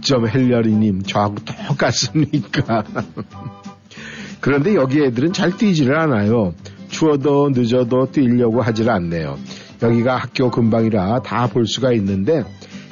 S1: 어쩜 헬리어리님 저하고 똑같습니까? 그런데 여기 애들은 잘 뛰지를 않아요. 추워도 늦어도 뛰려고 하질 않네요. 여기가 학교 근방이라 다 볼 수가 있는데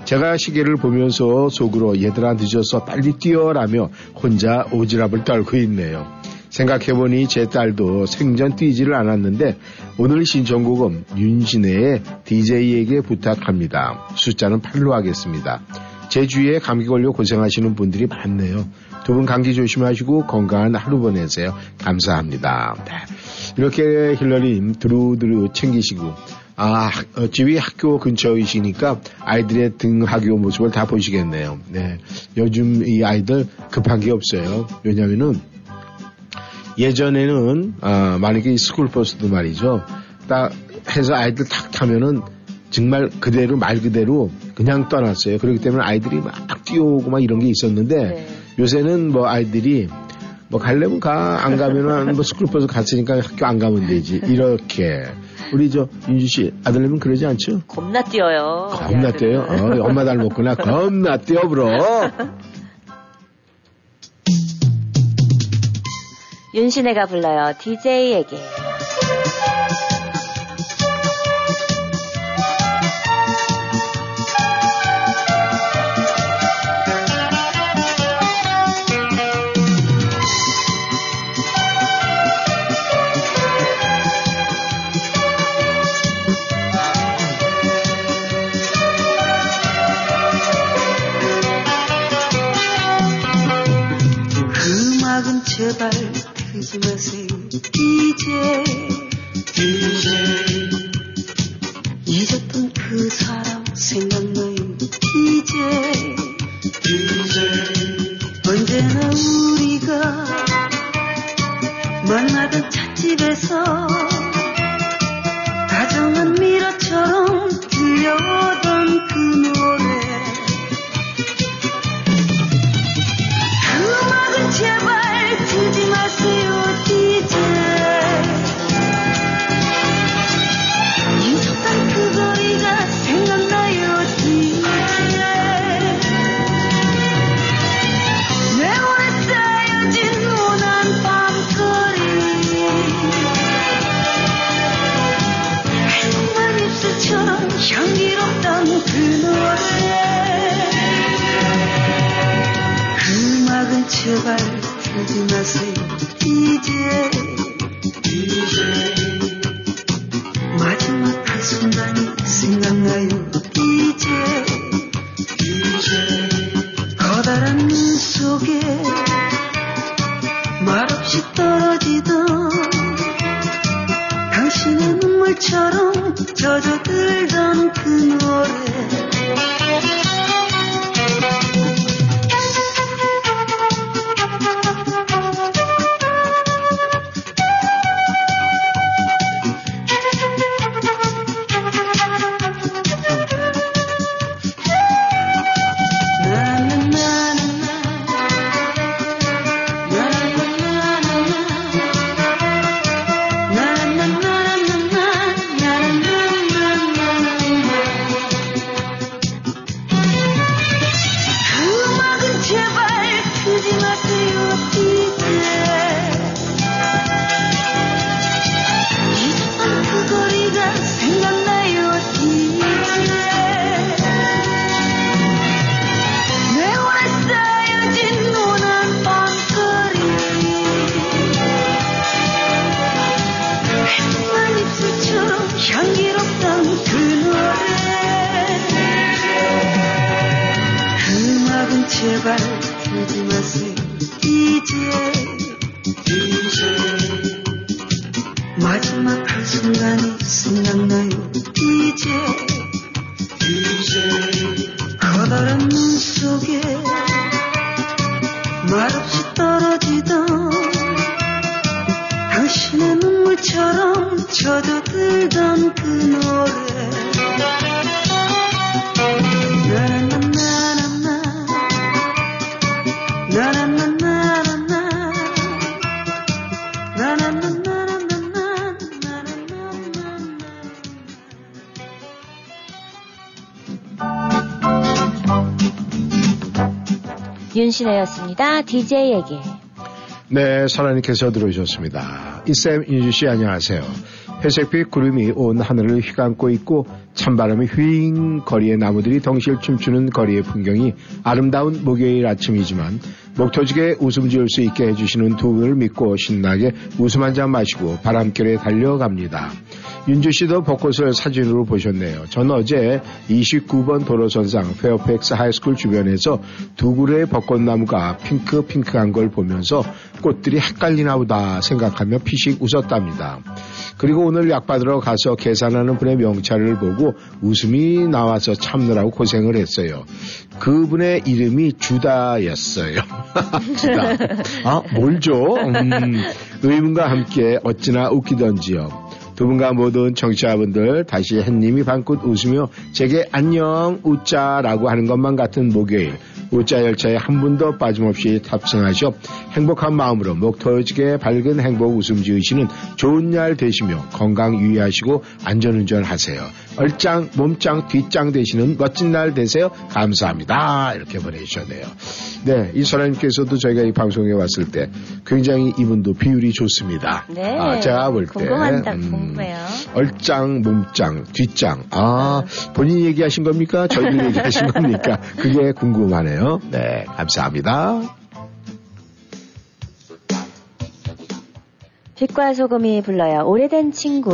S1: 제가 시계를 보면서 속으로 얘들아 늦어서 빨리 뛰어라며 혼자 오지랖을 떨고 있네요. 생각해보니 제 딸도 생전 뛰지를 않았는데 오늘 신청곡은 윤신혜의 DJ에게 부탁합니다. 숫자는 8로 하겠습니다. 제 주위에 감기 걸려 고생하시는 분들이 많네요. 두 분 감기 조심하시고 건강한 하루 보내세요. 감사합니다. 네. 이렇게 힐러리 두루두루 챙기시고 아, 어, 집이 학교 근처이시니까 아이들의 등하교 모습을 다 보시겠네요. 네. 요즘 이 아이들 급한 게 없어요. 왜냐면은 예전에는 아, 만약에 이 스쿨버스도 말이죠. 딱 해서 아이들 탁 타면은 정말 그대로 말 그대로 그냥 떠났어요. 그렇기 때문에 아이들이 막 뛰어오고 막 이런 게 있었는데 요새는 뭐 아이들이 뭐 갈래면 가, 안 가면은 뭐 스쿨버스 갔으니까 학교 안 가면 되지. 이렇게. 우리 저 윤주 씨 아들님은 그러지 않죠?
S2: 겁나 뛰어요.
S1: 겁나 뛰어요. 어, 엄마 닮았구나. 겁나 뛰어 불어.
S2: 윤신혜가 불러요. DJ에게.
S6: 작은 제발 틀지 마세요 DJ DJ 잊었던 그 사람 생각나요? DJ DJ 언제나 우리가 만나던 찻집에서 음악
S2: 윤신혜였습니다. DJ에게.
S1: 네, 사랑님께서 들어오셨습니다. 이쌤 윤주 씨 안녕하세요. 회색빛 구름이 온 하늘을 휘감고 있고 찬바람이 휘잉 거리의 나무들이 덩실 춤추는 거리의 풍경이 아름다운 목요일 아침이지만 목터지게 웃음 지을 수 있게 해주시는 두 분을 믿고 신나게 웃음 한 잔 마시고 바람결에 달려갑니다. 윤주 씨도 벚꽃을 사진으로 보셨네요. 전 어제 29번 도로선상 페어팩스 High School 주변에서 두 그루의 벚꽃나무가 핑크핑크한 걸 보면서 꽃들이 헷갈리나 보다 생각하며 피식 웃었답니다. 그리고 오늘 약 받으러 가서 계산하는 분의 명찰을 보고 웃음이 나와서 참느라고 고생을 했어요. 그분의 이름이 주다였어요. 주다. 아, 뭘죠? 음, 의문과 함께 어찌나 웃기던지요. 두 분과 모든 청취자분들 다시 햇님이 방긋 웃으며 제게 안녕 웃자라고 하는 것만 같은 목요일 웃자 열차에 한 분도 빠짐없이 탑승하셔 행복한 마음으로 목 터지게 밝은 행복 웃음 지으시는 좋은 날 되시며 건강 유의하시고 안전운전 하세요. 얼짱 몸짱 뒷짱 되시는 멋진 날 되세요. 감사합니다. 이렇게 보내주셨네요. 네, 이 사람님께서도 저희가 이 방송에 왔을 때 굉장히 이분도 비율이 좋습니다.
S2: 네.
S1: 아, 제가 볼 때.
S2: 궁금한다,
S1: 음,
S2: 궁금해요.
S1: 얼짱, 몸짱, 뒷짱. 아, 본인 얘기하신 겁니까? 저희들 얘기하신 겁니까? 그게 궁금하네요. 네, 감사합니다.
S2: 빛과 소금이 불러요. 오래된 친구.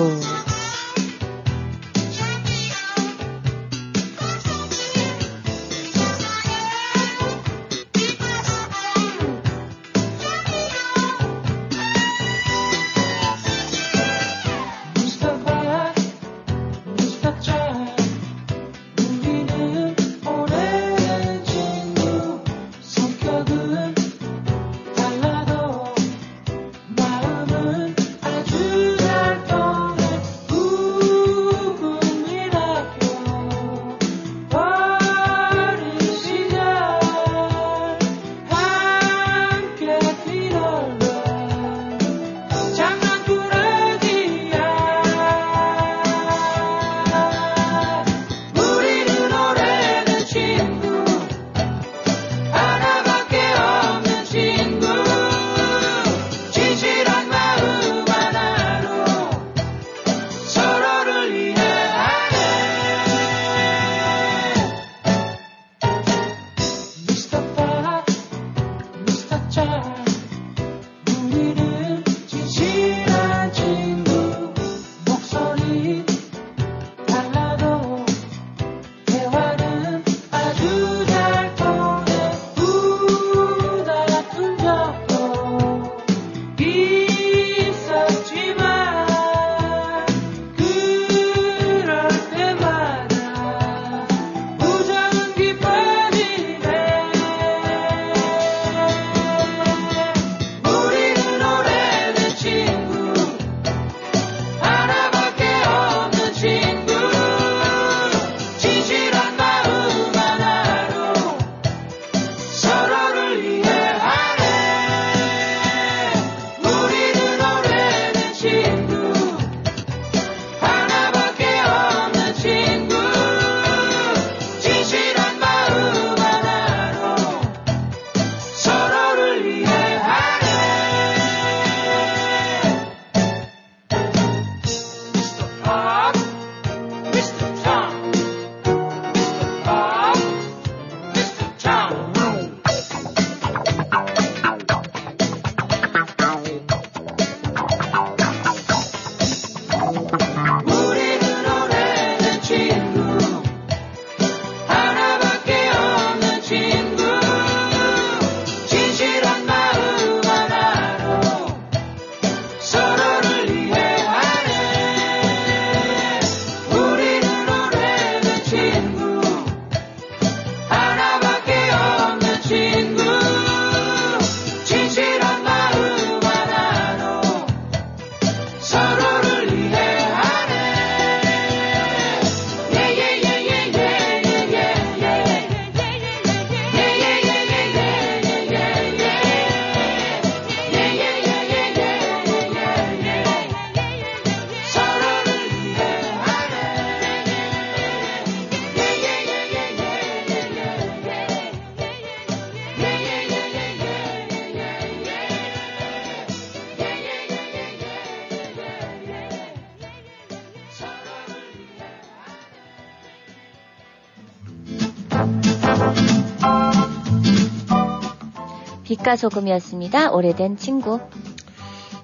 S2: 빛과 소금이었습니다. 오래된 친구.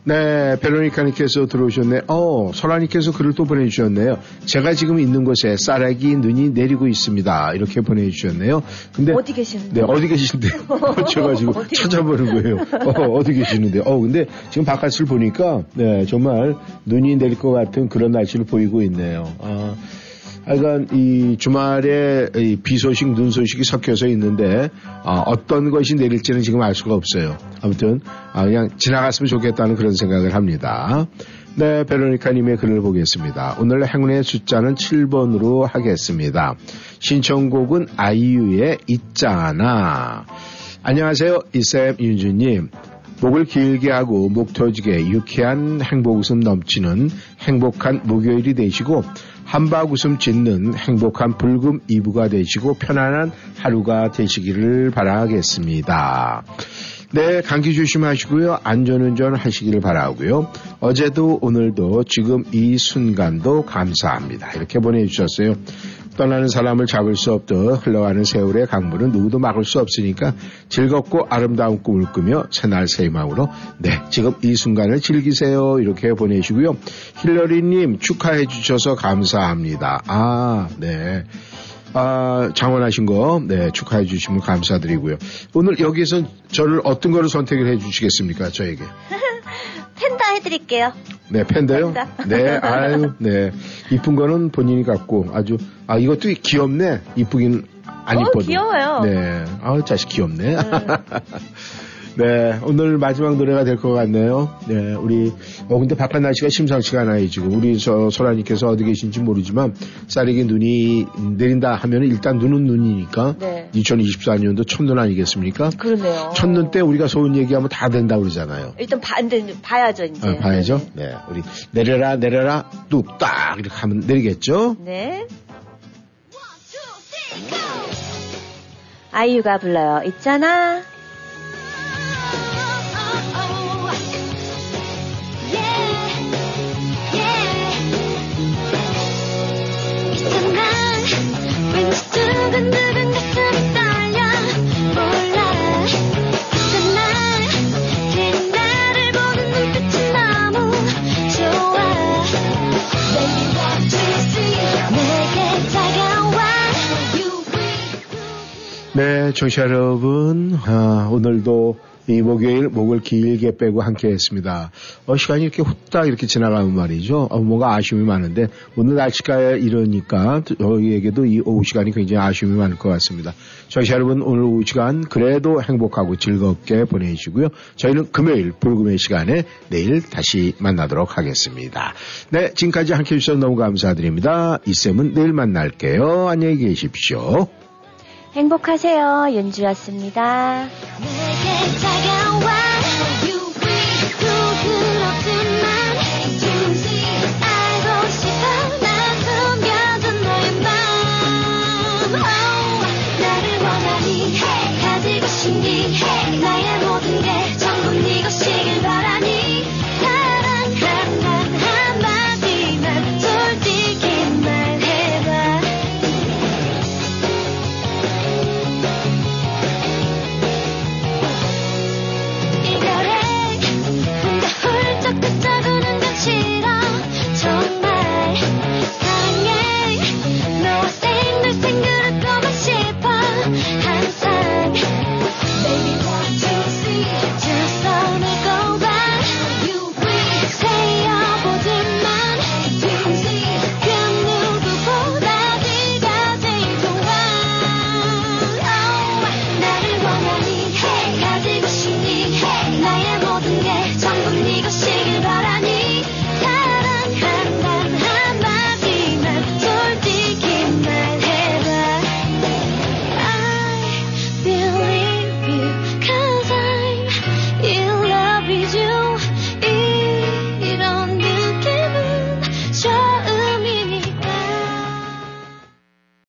S1: 네, 베로니카님께서 들어오셨네. 어, 설아님께서 글을 또 보내주셨네요. 제가 지금 있는 곳에 쌀아기 눈이 내리고 있습니다. 이렇게 보내주셨네요. 근데
S2: 어디 계시는데?
S1: 네, 어디 지금
S2: 어디-
S1: 찾아보는 거예요. 어, 어디 계시는데? 어, 근데 지금 바깥을 보니까, 네, 정말 눈이 내릴 것 같은 그런 날씨를 보이고 있네요. 아, 하여간 이 주말에 이비 소식, 눈 소식이 섞여서 있는데, 아, 어떤 것이 내릴지는 지금 알 수가 없어요. 아무튼, 아, 그냥 지나갔으면 좋겠다는 그런 생각을 합니다. 네, 베로니카님의 글을 보겠습니다. 오늘 행운의 숫자는 7번으로 하겠습니다. 신청곡은 아이유의 있잖아. 안녕하세요, 이쌤 윤주님. 목을 길게 하고 목 터지게 유쾌한 행복 웃음 넘치는 행복한 목요일이 되시고 한박 웃음 짓는 행복한 불금 이브가 되시고 편안한 하루가 되시기를 바라겠습니다. 네, 감기 조심하시고요. 안전운전 하시기를 바라고요. 어제도 오늘도 지금 이 순간도 감사합니다. 이렇게 보내주셨어요. 떠나는 사람을 잡을 수 없듯 흘러가는 세월의 강물은 누구도 막을 수 없으니까 즐겁고 아름다운 꿈을 꾸며 새날 새 희망으로 네 지금 이 순간을 즐기세요 이렇게 보내시고요 힐러리님 축하해 주셔서 감사합니다 아 네 아, 장원하신 거, 네, 축하해 주시면 감사드리고요. 오늘 여기에서 저를 어떤 거를 선택을 해 주시겠습니까, 저에게?
S2: 팬다 해드릴게요.
S1: 네? 팬더. 네, 아유, 네. 이쁜 거는 본인이 갖고 아주, 아, 이것도 귀엽네. 이쁘긴 안
S2: 어,
S1: 이뻐도.
S2: 귀여워요.
S1: 네. 아우, 자식 귀엽네. 네, 오늘 마지막 노래가 될 것 같네요. 네, 우리, 어, 근데 바깥 날씨가 심상치가 않아요, 지금. 우리 저, 소라님께서 어디 계신지 모르지만, 쌀에게 눈이 내린다 하면 일단 눈은 눈이니까,
S2: 네.
S1: 2024년도 첫눈 아니겠습니까?
S2: 그러네요.
S1: 첫눈 때 우리가 소원 얘기하면 다 된다고 그러잖아요.
S2: 일단 반대 봐야죠 이제.
S1: 아, 봐야죠. 네, 우리 내려라 내려라 뚝딱 이렇게 하면 내리겠죠.
S2: 네. 아이유가 불러요. 있잖아
S1: 청취자 여러분, 아, 오늘도 이 목요일 목을 길게 빼고 함께 했습니다. 어, 시간이 이렇게 후딱 이렇게 지나가면 말이죠. 어, 뭔가 아쉬움이 많은데, 오늘 날씨가 이러니까 저희에게도 이 오후 시간이 굉장히 아쉬움이 많을 것 같습니다. 청취자 여러분, 오늘 오후 시간 그래도 행복하고 즐겁게 보내시고요. 저희는 금요일 불금의 시간에 내일 다시 만나도록 하겠습니다. 네, 지금까지 함께 해주셔서 너무 감사드립니다. 이쌤은 내일 만날게요. 안녕히 계십시오.
S2: 행복하세요. 윤주였습니다.